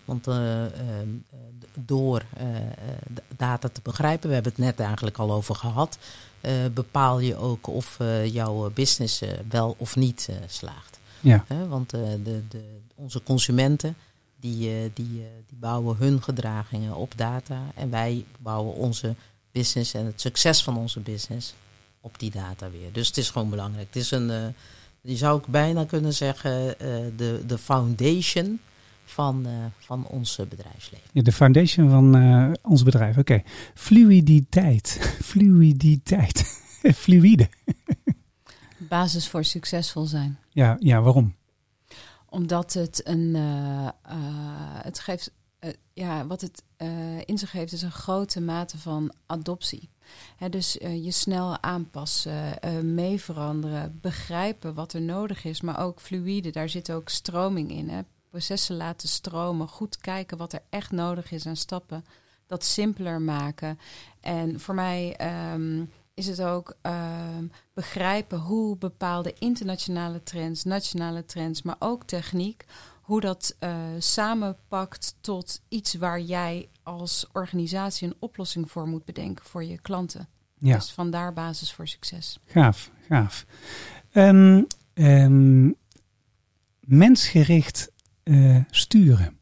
Want eh, ehm, eh, door eh, data te begrijpen, we hebben het net eigenlijk al over gehad, eh, bepaal je ook of jouw business wel of niet slaagt. ja? Want de, de, onze consumenten die, die, die bouwen hun gedragingen op data en wij bouwen onze business en het succes van onze business op die data weer. Dus het is gewoon belangrijk. Het is een, eh, je zou ook bijna kunnen zeggen, eh, de, de foundation van, eh, van ons bedrijfsleven. Ja, de foundation van eh, ons bedrijf. Oké. Fluiditeit. Fluiditeit. Fluïde. Basis voor succesvol zijn. Ja, ja, waarom? Omdat het een. eh, eh, het geeft. ja, wat het eh, in zich heeft, is een grote mate van adoptie. Dus eh, je snel aanpassen, eh mee veranderen, begrijpen wat er nodig is, maar ook fluïde. Daar zit ook stroming in. Hè. Processen laten stromen, goed kijken wat er echt nodig is aan stappen, dat simpeler maken. En voor mij ehm, is het ook ehm, begrijpen hoe bepaalde internationale trends, nationale trends, maar ook techniek, hoe dat eh, samenpakt tot iets waar jij als organisatie een oplossing voor moet bedenken voor je klanten. Ja, Dus vandaar basis voor succes. gaaf, gaaf. Ehm, ehm, mensgericht eh, sturen.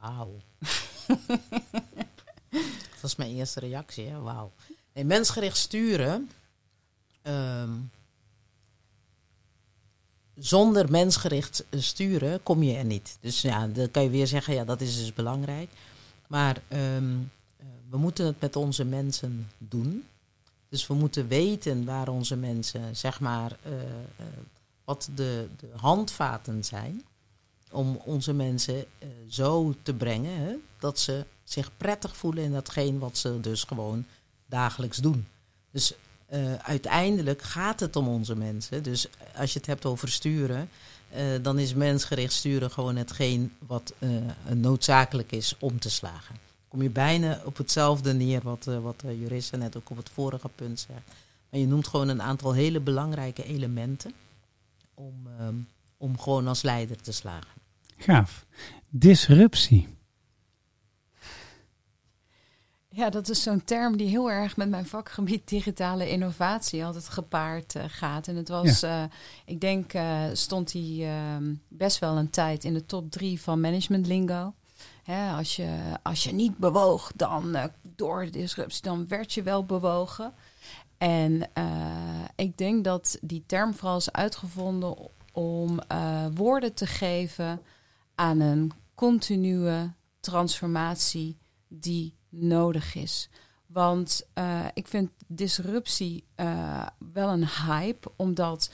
Wauw. dat was mijn eerste reactie, hè? Wauw. Nee, mensgericht sturen. ehm, zonder mensgericht sturen kom je er niet. Dus ja, dan kan je weer zeggen, ja, dat is dus belangrijk. Maar ehm, eh, we moeten het met onze mensen doen. Dus we moeten weten waar onze mensen, zeg maar, eh, eh, wat de, de handvaten zijn om onze mensen eh, zo te brengen hè, dat ze zich prettig voelen in datgene wat ze dus gewoon dagelijks doen. Dus eh, uiteindelijk gaat het om onze mensen. Dus als je het hebt over sturen, eh, dan is mensgericht sturen gewoon hetgeen wat eh, noodzakelijk is om te slagen. Kom je bijna op hetzelfde neer wat, wat de juristen net ook op het vorige punt zegt. Maar je noemt gewoon een aantal hele belangrijke elementen om, ehm, om gewoon als leider te slagen. Gaaf. Disruptie. Ja, dat is zo'n term die heel erg met mijn vakgebied digitale innovatie altijd gepaard eh, gaat. En het was, eh, ik denk, eh, stond hij ehm, best wel een tijd in de top drie van management lingo. Hè, als, je, als je niet bewoog, dan door de disruptie, dan werd je wel bewogen. En ik denk dat die term vooral is uitgevonden om woorden te geven aan een continue transformatie die nodig is. Want eh, ik vind disruptie eh, wel een hype, omdat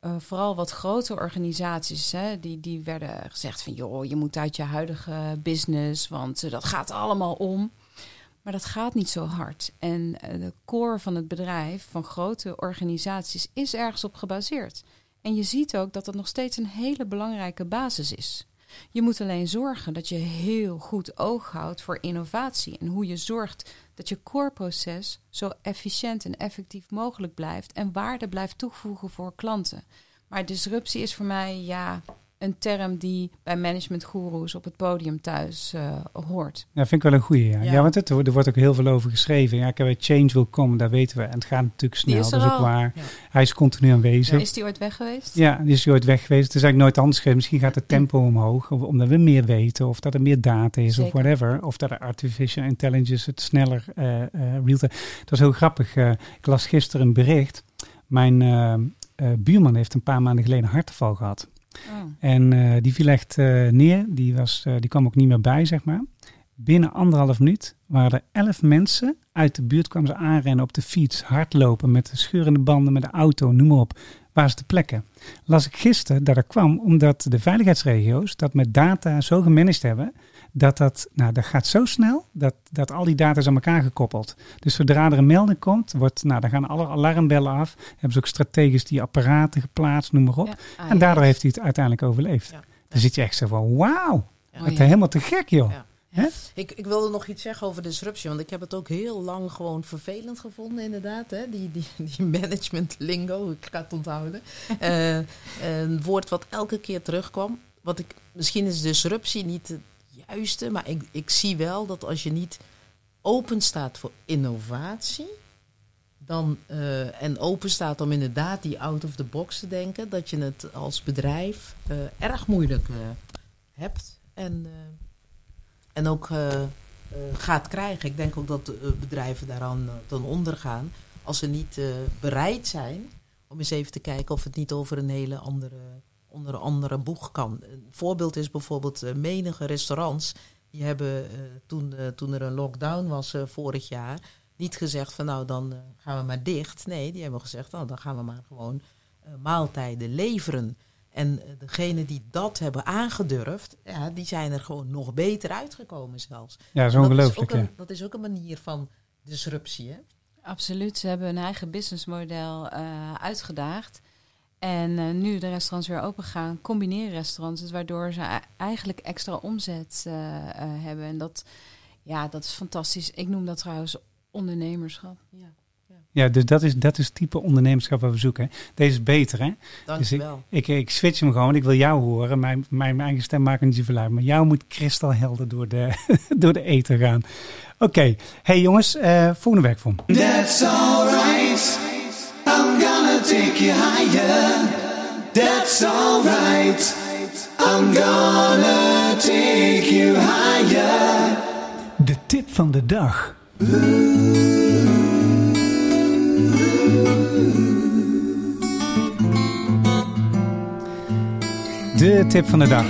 eh, vooral wat grote organisaties, hè, die, die werden gezegd van joh, je moet uit je huidige business, want dat gaat allemaal om. Maar dat gaat niet zo hard. En de core van het bedrijf, van grote organisaties, is ergens op gebaseerd. En je ziet ook dat dat nog steeds een hele belangrijke basis is. Je moet alleen zorgen dat je heel goed oog houdt voor innovatie en hoe je zorgt dat je core-proces zo efficiënt en effectief mogelijk blijft en waarde blijft toevoegen voor klanten. Maar disruptie is voor mij ja, een term die bij managementgoeroes op het podium thuis eh, hoort. Ja, vind ik wel een goeie. Ja, ja. Ja. want het, er wordt ook heel veel over geschreven. Ja, kijk, change will come, dat weten we. En het gaat natuurlijk snel, dat is ook waar. Ja. Hij is continu aanwezig. Is die ooit weg geweest? Ja, die is ooit weg geweest. Het is eigenlijk nooit anders geweest. Misschien gaat het tempo omhoog, of- omdat we meer weten, of dat er meer data is, of whatever. Of dat er artificial intelligence het sneller uh, real time. Dat is heel grappig. eh, ik las gisteren een bericht. Mijn eh, eh, buurman heeft een paar maanden geleden een hartaanval gehad. Oh. En eh, die viel echt eh, neer. Die, was, eh, die kwam ook niet meer bij, zeg maar. Binnen anderhalf minuut waren er elf mensen uit de buurt kwamen ze aanrennen op de fiets, hardlopen met de scheurende banden met de auto, noem maar op. Waar ze te plekken? Las ik gisteren dat er kwam omdat de veiligheidsregio's dat met data zo gemanaged hebben, dat dat, nou, dat gaat zo snel dat, dat al die data is aan elkaar gekoppeld. Dus zodra er een melding komt, wordt, nou, dan gaan alle alarmbellen af. Hebben ze ook strategisch die apparaten geplaatst, noem maar op. Ja. Ah, En ja. daardoor heeft hij het uiteindelijk overleefd. Ja. Dan zit je echt zo van, wauw, wat helemaal te gek joh. Ik, ik wilde nog iets zeggen over disruptie, want ik heb het ook heel lang gewoon vervelend gevonden, inderdaad. Hè? Die, die, die management lingo, ik ga het onthouden. Eh, een woord wat elke keer terugkwam. Wat ik, misschien is disruptie niet maar ik, ik zie wel dat als je niet open staat voor innovatie, dan, eh, en open staat om inderdaad die out of the box te denken, dat je het als bedrijf eh, erg moeilijk eh, hebt. En, en ook gaat krijgen. Ik denk ook dat bedrijven daaraan dan ondergaan. Als ze niet bereid zijn om eens even te kijken of het niet over een hele andere, onder een andere boeg kan. Een voorbeeld is bijvoorbeeld eh, menige restaurants. Die hebben eh, toen, eh, toen er een lockdown was eh, vorig jaar niet gezegd van nou dan gaan we maar dicht. Nee, die hebben gezegd nou dan gaan we maar gewoon eh, maaltijden leveren. En degenen die dat hebben aangedurfd, ja, die zijn er gewoon nog beter uitgekomen zelfs. Ja, dat is En ongelooflijk. Dat is, ook ja. een, dat is ook een manier van disruptie, hè? Absoluut, ze hebben een eigen businessmodel eh, uitgedaagd. En eh, nu de restaurants weer open gaan, combineren restaurants, dus waardoor ze eigenlijk extra omzet eh, eh, hebben. En dat, ja, dat is fantastisch. Ik noem dat trouwens ondernemerschap. Ja, Ja, dus dat is, dat is het type ondernemerschap wat we zoeken. Deze is beter, hè? dankjewel. Ik, ik switch hem gewoon. Ik wil jou horen. Mijn, mijn, mijn eigen stem maakt niet zoveel uit. Maar jou moet kristalhelder door de, door de eten gaan. Oké. Hey jongens, eh volgende werkvorm. That's alright. That's alright. I'm gonna take you higher. De tip van de dag. De tip van de dag.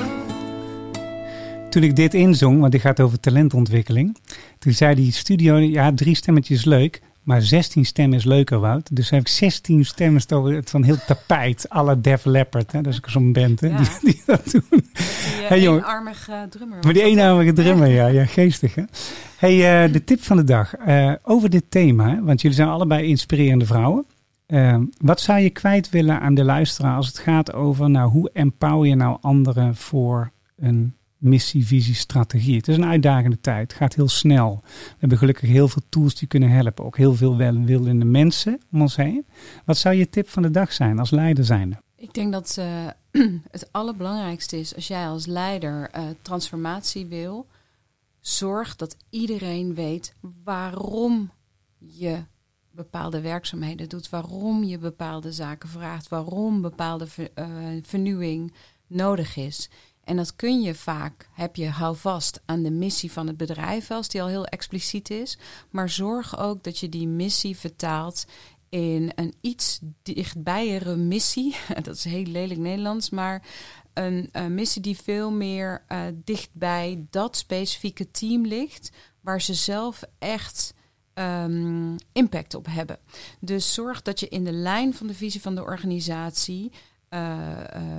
Toen ik dit inzong, want dit gaat over talentontwikkeling. Toen zei die studio, ja, drie stemmetjes leuk. Maar 16 stemmen is leuker, Wout. Dus heb ik 16 stemmen van heel tapijt. alle Def Leppard. Hè? Dat is zo'n band hè? Ja. Die, die dat doen. Die Hey, jongen. eenarmige drummer. Maar die eenarmige drummer, ja, ja, geestig hè. Hey, eh, de tip van de dag. Eh, over dit thema, want jullie zijn allebei inspirerende vrouwen. Eh, wat zou je kwijt willen aan de luisteraar als het gaat over nou, hoe empower je nou anderen voor een missie, visie, strategie? Het is een uitdagende tijd, het gaat heel snel. We hebben gelukkig heel veel tools die kunnen helpen. Ook heel veel welwillende mensen om ons heen. Wat zou je tip van de dag zijn als leider zijnde? Ik denk dat eh, het allerbelangrijkste is als jij als leider eh, transformatie wil, zorg dat iedereen weet waarom je bepaalde werkzaamheden doet, waarom je bepaalde zaken vraagt, waarom bepaalde eh, vernieuwing nodig is. En dat kun je vaak, heb je, hou vast aan de missie van het bedrijf, als die al heel expliciet is. Maar zorg ook dat je die missie vertaalt in een iets dichtbijere missie. Dat is heel lelijk Nederlands, maar een, missie die veel meer eh, dichtbij dat specifieke team ligt, waar ze zelf echt ehm, impact op hebben. Dus zorg dat je in de lijn van de visie van de organisatie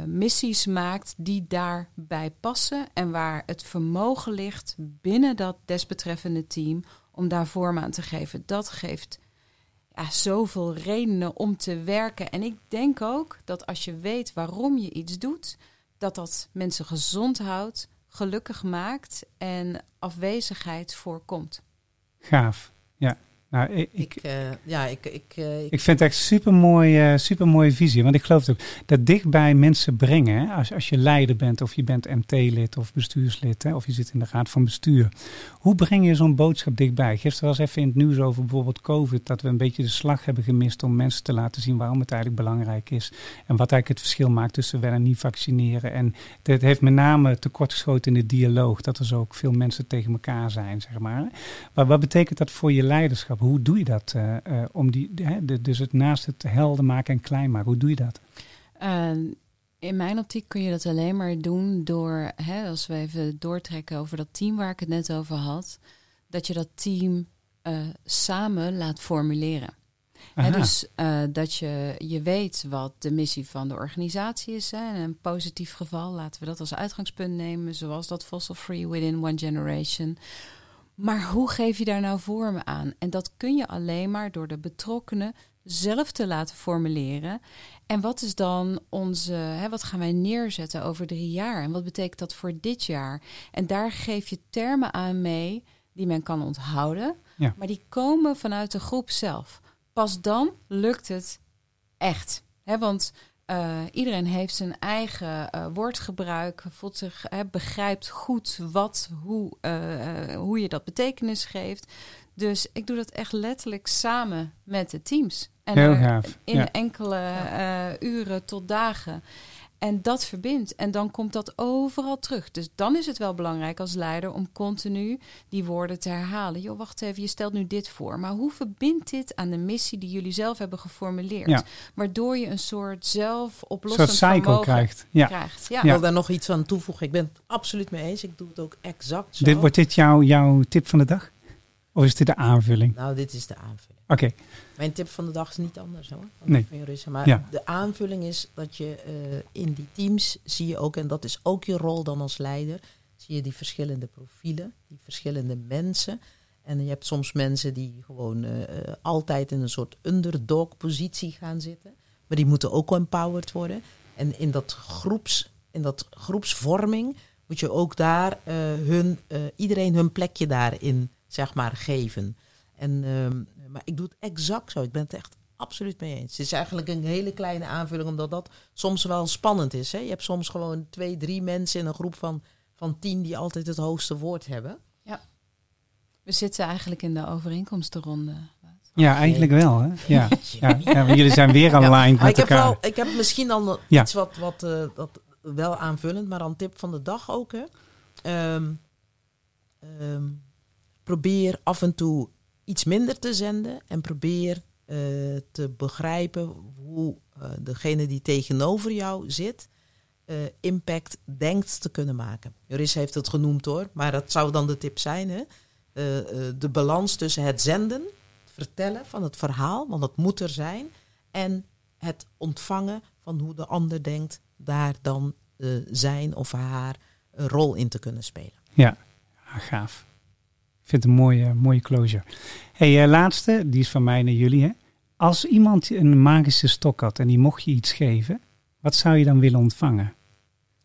missies maakt die daarbij passen en waar het vermogen ligt binnen dat desbetreffende team om daar vorm aan te geven. Dat geeft ja, zoveel redenen om te werken. En ik denk ook dat als je weet waarom je iets doet, dat dat mensen gezond houdt, gelukkig maakt en afwezigheid voorkomt. Gaaf. Ja, nou, ik, Ik, eh, ja, ik, ik, eh, ik, Ik vind het echt super mooi, super mooie visie. Want ik geloof het ook. Dat dichtbij mensen brengen. Hè, als, als je leider bent of je bent MT-lid of bestuurslid. Hè, of je zit in de raad van bestuur. Hoe breng je zo'n boodschap dichtbij? Gisteren was even in het nieuws over bijvoorbeeld COVID. Dat we een beetje de slag hebben gemist om mensen te laten zien waarom het eigenlijk belangrijk is. En wat eigenlijk het verschil maakt tussen wel en niet vaccineren. En het heeft met name tekortgeschoten in de dialoog. Dat er zo ook veel mensen tegen elkaar zijn, zeg maar. Maar wat betekent dat voor je leiderschap? Hoe doe je dat? eh, eh, om die, de, dus het naast het helder maken en klein maken. Hoe doe je dat? Uh, in mijn optiek kun je dat alleen maar doen door, hè, als we even doortrekken over dat team waar ik het net over had, dat je dat team uh, samen laat formuleren. Hè, dus dat je, je weet wat de missie van de organisatie is. Hè. In een positief geval laten we dat als uitgangspunt nemen, zoals dat Fossil Free Within One Generation. Maar hoe geef je daar nou vorm aan? En dat kun je alleen maar door de betrokkenen zelf te laten formuleren. En wat is dan onze, hè, wat gaan wij neerzetten over drie jaar? En wat betekent dat voor dit jaar? En daar geef je termen aan mee die men kan onthouden, ja. maar die komen vanuit de groep zelf. Pas dan lukt het echt. Hè, want uh, iedereen heeft zijn eigen uh, woordgebruik, voelt zich, hè, begrijpt goed wat, hoe, uh, hoe je dat betekenis geeft. Dus ik doe dat echt letterlijk samen met de teams. En Heel gaaf. In ja. enkele uren tot dagen. En dat verbindt. En dan komt dat overal terug. Dus dan is het wel belangrijk als leider om continu die woorden te herhalen. Joh, wacht even, je stelt nu dit voor. Maar hoe verbindt dit aan de missie die jullie zelf hebben geformuleerd? Ja. Waardoor je een soort zelfoplossend een soort cycle krijgt. Ja. krijgt. Ja. Ik wil daar nog iets aan toevoegen. Ik ben het absoluut mee eens. Ik doe het ook exact zo. Dit, wordt dit jouw, jouw tip van de dag? Of is dit de aanvulling? Nou, dit is de aanvulling. Oké. Okay. Mijn tip van de dag is niet anders hoor. Nee. Maar ja. de aanvulling is dat je uh, in die teams zie je ook, en dat is ook je rol dan als leider, zie je die verschillende profielen, die verschillende mensen. En je hebt soms mensen die gewoon uh, altijd in een soort underdog positie gaan zitten. Maar die moeten ook empowered worden. En in dat, groeps, in dat groepsvorming moet je ook daar uh, hun, iedereen hun plekje daarin zeg maar geven. En, um, maar ik doe het exact zo. Ik ben het echt absoluut mee eens. Het is eigenlijk een hele kleine aanvulling, omdat dat soms wel spannend is. Hè? Je hebt soms gewoon twee, drie mensen in een groep van, van tien die altijd het hoogste woord hebben. Ja. We zitten eigenlijk in de overeenkomstenronde. Ja, eigenlijk wel. Hè? Ja. ja. ja jullie zijn weer aligned ja, met ik heb elkaar. Wel, ik heb misschien dan ja. iets wat, wat uh, dat wel aanvullend, maar dan tip van de dag ook. Hè. Um, um, probeer af en toe iets minder te zenden en probeer uh, te begrijpen hoe uh, degene die tegenover jou zit uh, impact denkt te kunnen maken. Joris heeft het genoemd hoor, maar dat zou dan de tip zijn. Hè? de balans tussen het zenden vertellen van het verhaal, want dat moet er zijn. En het ontvangen van hoe de ander denkt daar dan eh, zijn of haar een rol in te kunnen spelen. Ja, gaaf. Ik vind het een mooie, mooie closure. hey, eh, laatste, die is van mij naar jullie. Hè? Als iemand een magische stok had en die mocht je iets geven, wat zou je dan willen ontvangen?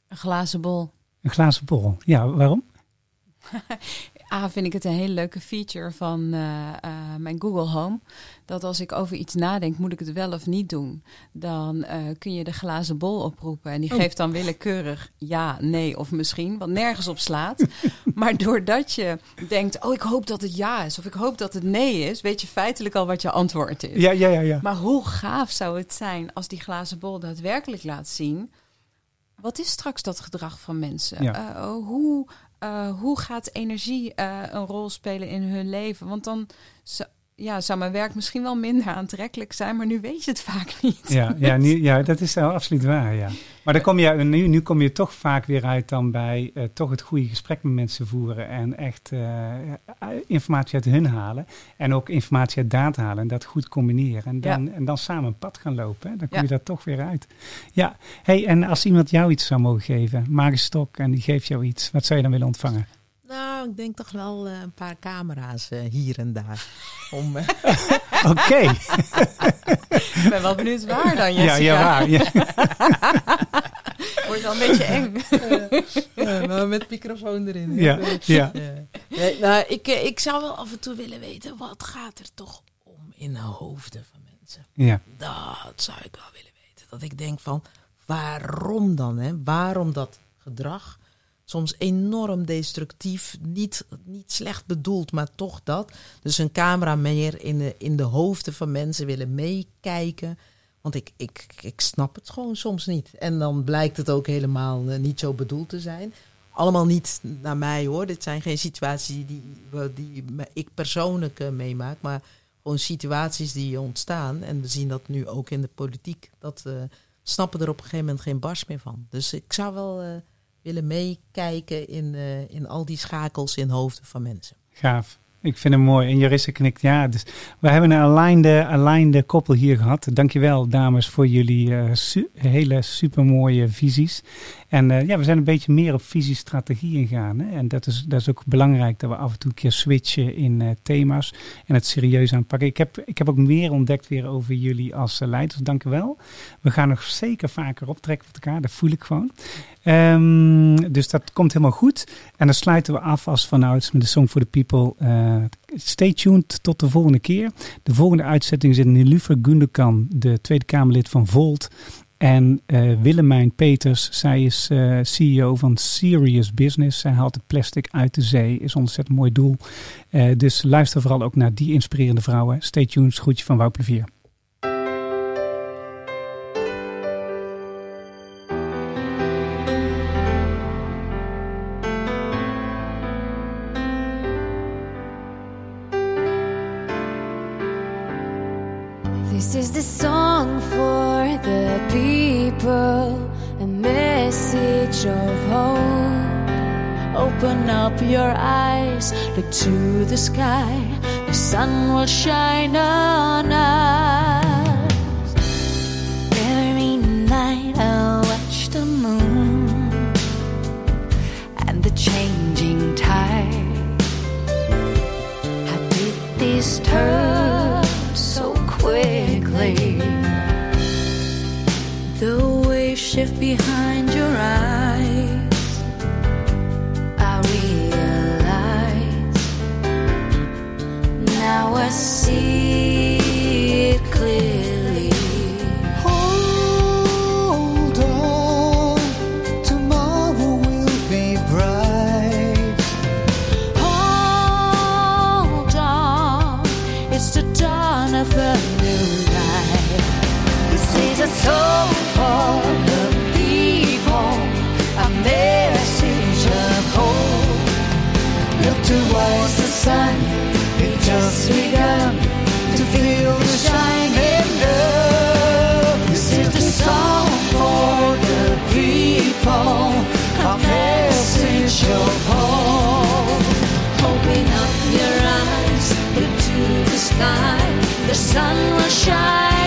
Een glazen bol. Een glazen bol. Ja, waarom? A, vind ik het een hele leuke feature van eh, eh, mijn Google Home. Dat als ik over iets nadenk, moet ik het wel of niet doen. Dan eh, kun je de glazen bol oproepen. En die Oh. geeft dan willekeurig ja, nee of misschien. Wat nergens op slaat. maar doordat je denkt, oh ik hoop dat het ja is. Of ik hoop dat het nee is. Weet je feitelijk al wat je antwoord is. Ja, ja, ja. ja. Maar hoe gaaf zou het zijn als die glazen bol daadwerkelijk laat zien. Wat is straks dat gedrag van mensen? Ja. Eh, hoe, eh, hoe gaat energie eh, een rol spelen in hun leven? Want dan zou, ja, zou mijn werk misschien wel minder aantrekkelijk zijn, maar nu weet je het vaak niet. Ja, ja, nu, ja, dat is wel absoluut waar. Ja. Maar dan kom je, nu, nu kom je toch vaak weer uit dan bij eh, toch het goede gesprek met mensen voeren. En echt eh, informatie uit hun halen. En ook informatie uit data halen. En dat goed combineren. En dan, en dan samen een pad gaan lopen. Hè. Dan kom Ja. je daar toch weer uit. Ja, hey, en als iemand jou iets zou mogen geven, magische stok en die geeft jou iets. Wat zou je dan willen ontvangen? Nou, ik denk toch wel eh, een paar camera's eh, hier en daar. Om, eh, Oké. Ik ben wel benieuwd waar dan, ja, Jessica. ja, waar. Ja. Wordt wel een beetje eng. maar met microfoon erin. Ja, ja. Ja. Nee, nou, ik, ik zou wel af en toe willen weten, wat gaat er toch om in de hoofden van mensen? ja. Dat zou ik wel willen weten. Dat ik denk van, waarom dan? Hè? Waarom dat gedrag? Soms enorm destructief, niet, niet slecht bedoeld, maar toch dat. Dus een camera meer in de, in de hoofden van mensen willen meekijken. Want ik, ik, ik snap het gewoon soms niet. En dan blijkt het ook helemaal eh, niet zo bedoeld te zijn. Allemaal niet naar mij hoor. Dit zijn geen situaties die, die ik persoonlijk eh, meemaak. Maar gewoon situaties die ontstaan. En we zien dat nu ook in de politiek. Dat eh, snappen er op een gegeven moment geen bars meer van. Dus ik zou wel willen meekijken in, eh, in al die schakels in hoofden van mensen. Gaaf. Ik vind het mooi. En Jarissa knikt ja. Dus we hebben een aligned, aligned koppel hier gehad. Dankjewel dames voor jullie eh, su- hele supermooie visies. En eh, ja, we zijn een beetje meer op visiestrategie ingaan. En dat is, dat is ook belangrijk dat we af en toe een keer switchen in eh, thema's. En het serieus aanpakken. Ik heb, ik heb ook meer ontdekt weer over jullie als uh, leiders. Dankjewel. We gaan nog zeker vaker optrekken met elkaar. Dat voel ik gewoon. Ehm, dus dat komt helemaal goed. En dan sluiten we af als vanouds met de Song for the People. Eh, stay tuned tot de volgende keer. De volgende uitzetting zit Nilufer Gundogan, de Tweede Kamerlid van Volt. En uh, Willemijn Peters, zij is uh, CEO van Serious Business. Zij haalt het plastic uit de zee, is een ontzettend mooi doel. Uh, dus luister vooral ook naar die inspirerende vrouwen. Stay tuned, groetje van Wout Plevier. This is the song for the people, a message of hope. Open up your eyes, look to the sky, the sun will shine on us. Every night I watch the moon and the changing tide. How did this turn shift behind sun. It just begun to feel the shining love. This is the song for the people. A message of hope. Open up your eyes, look to the sky. The sun will shine.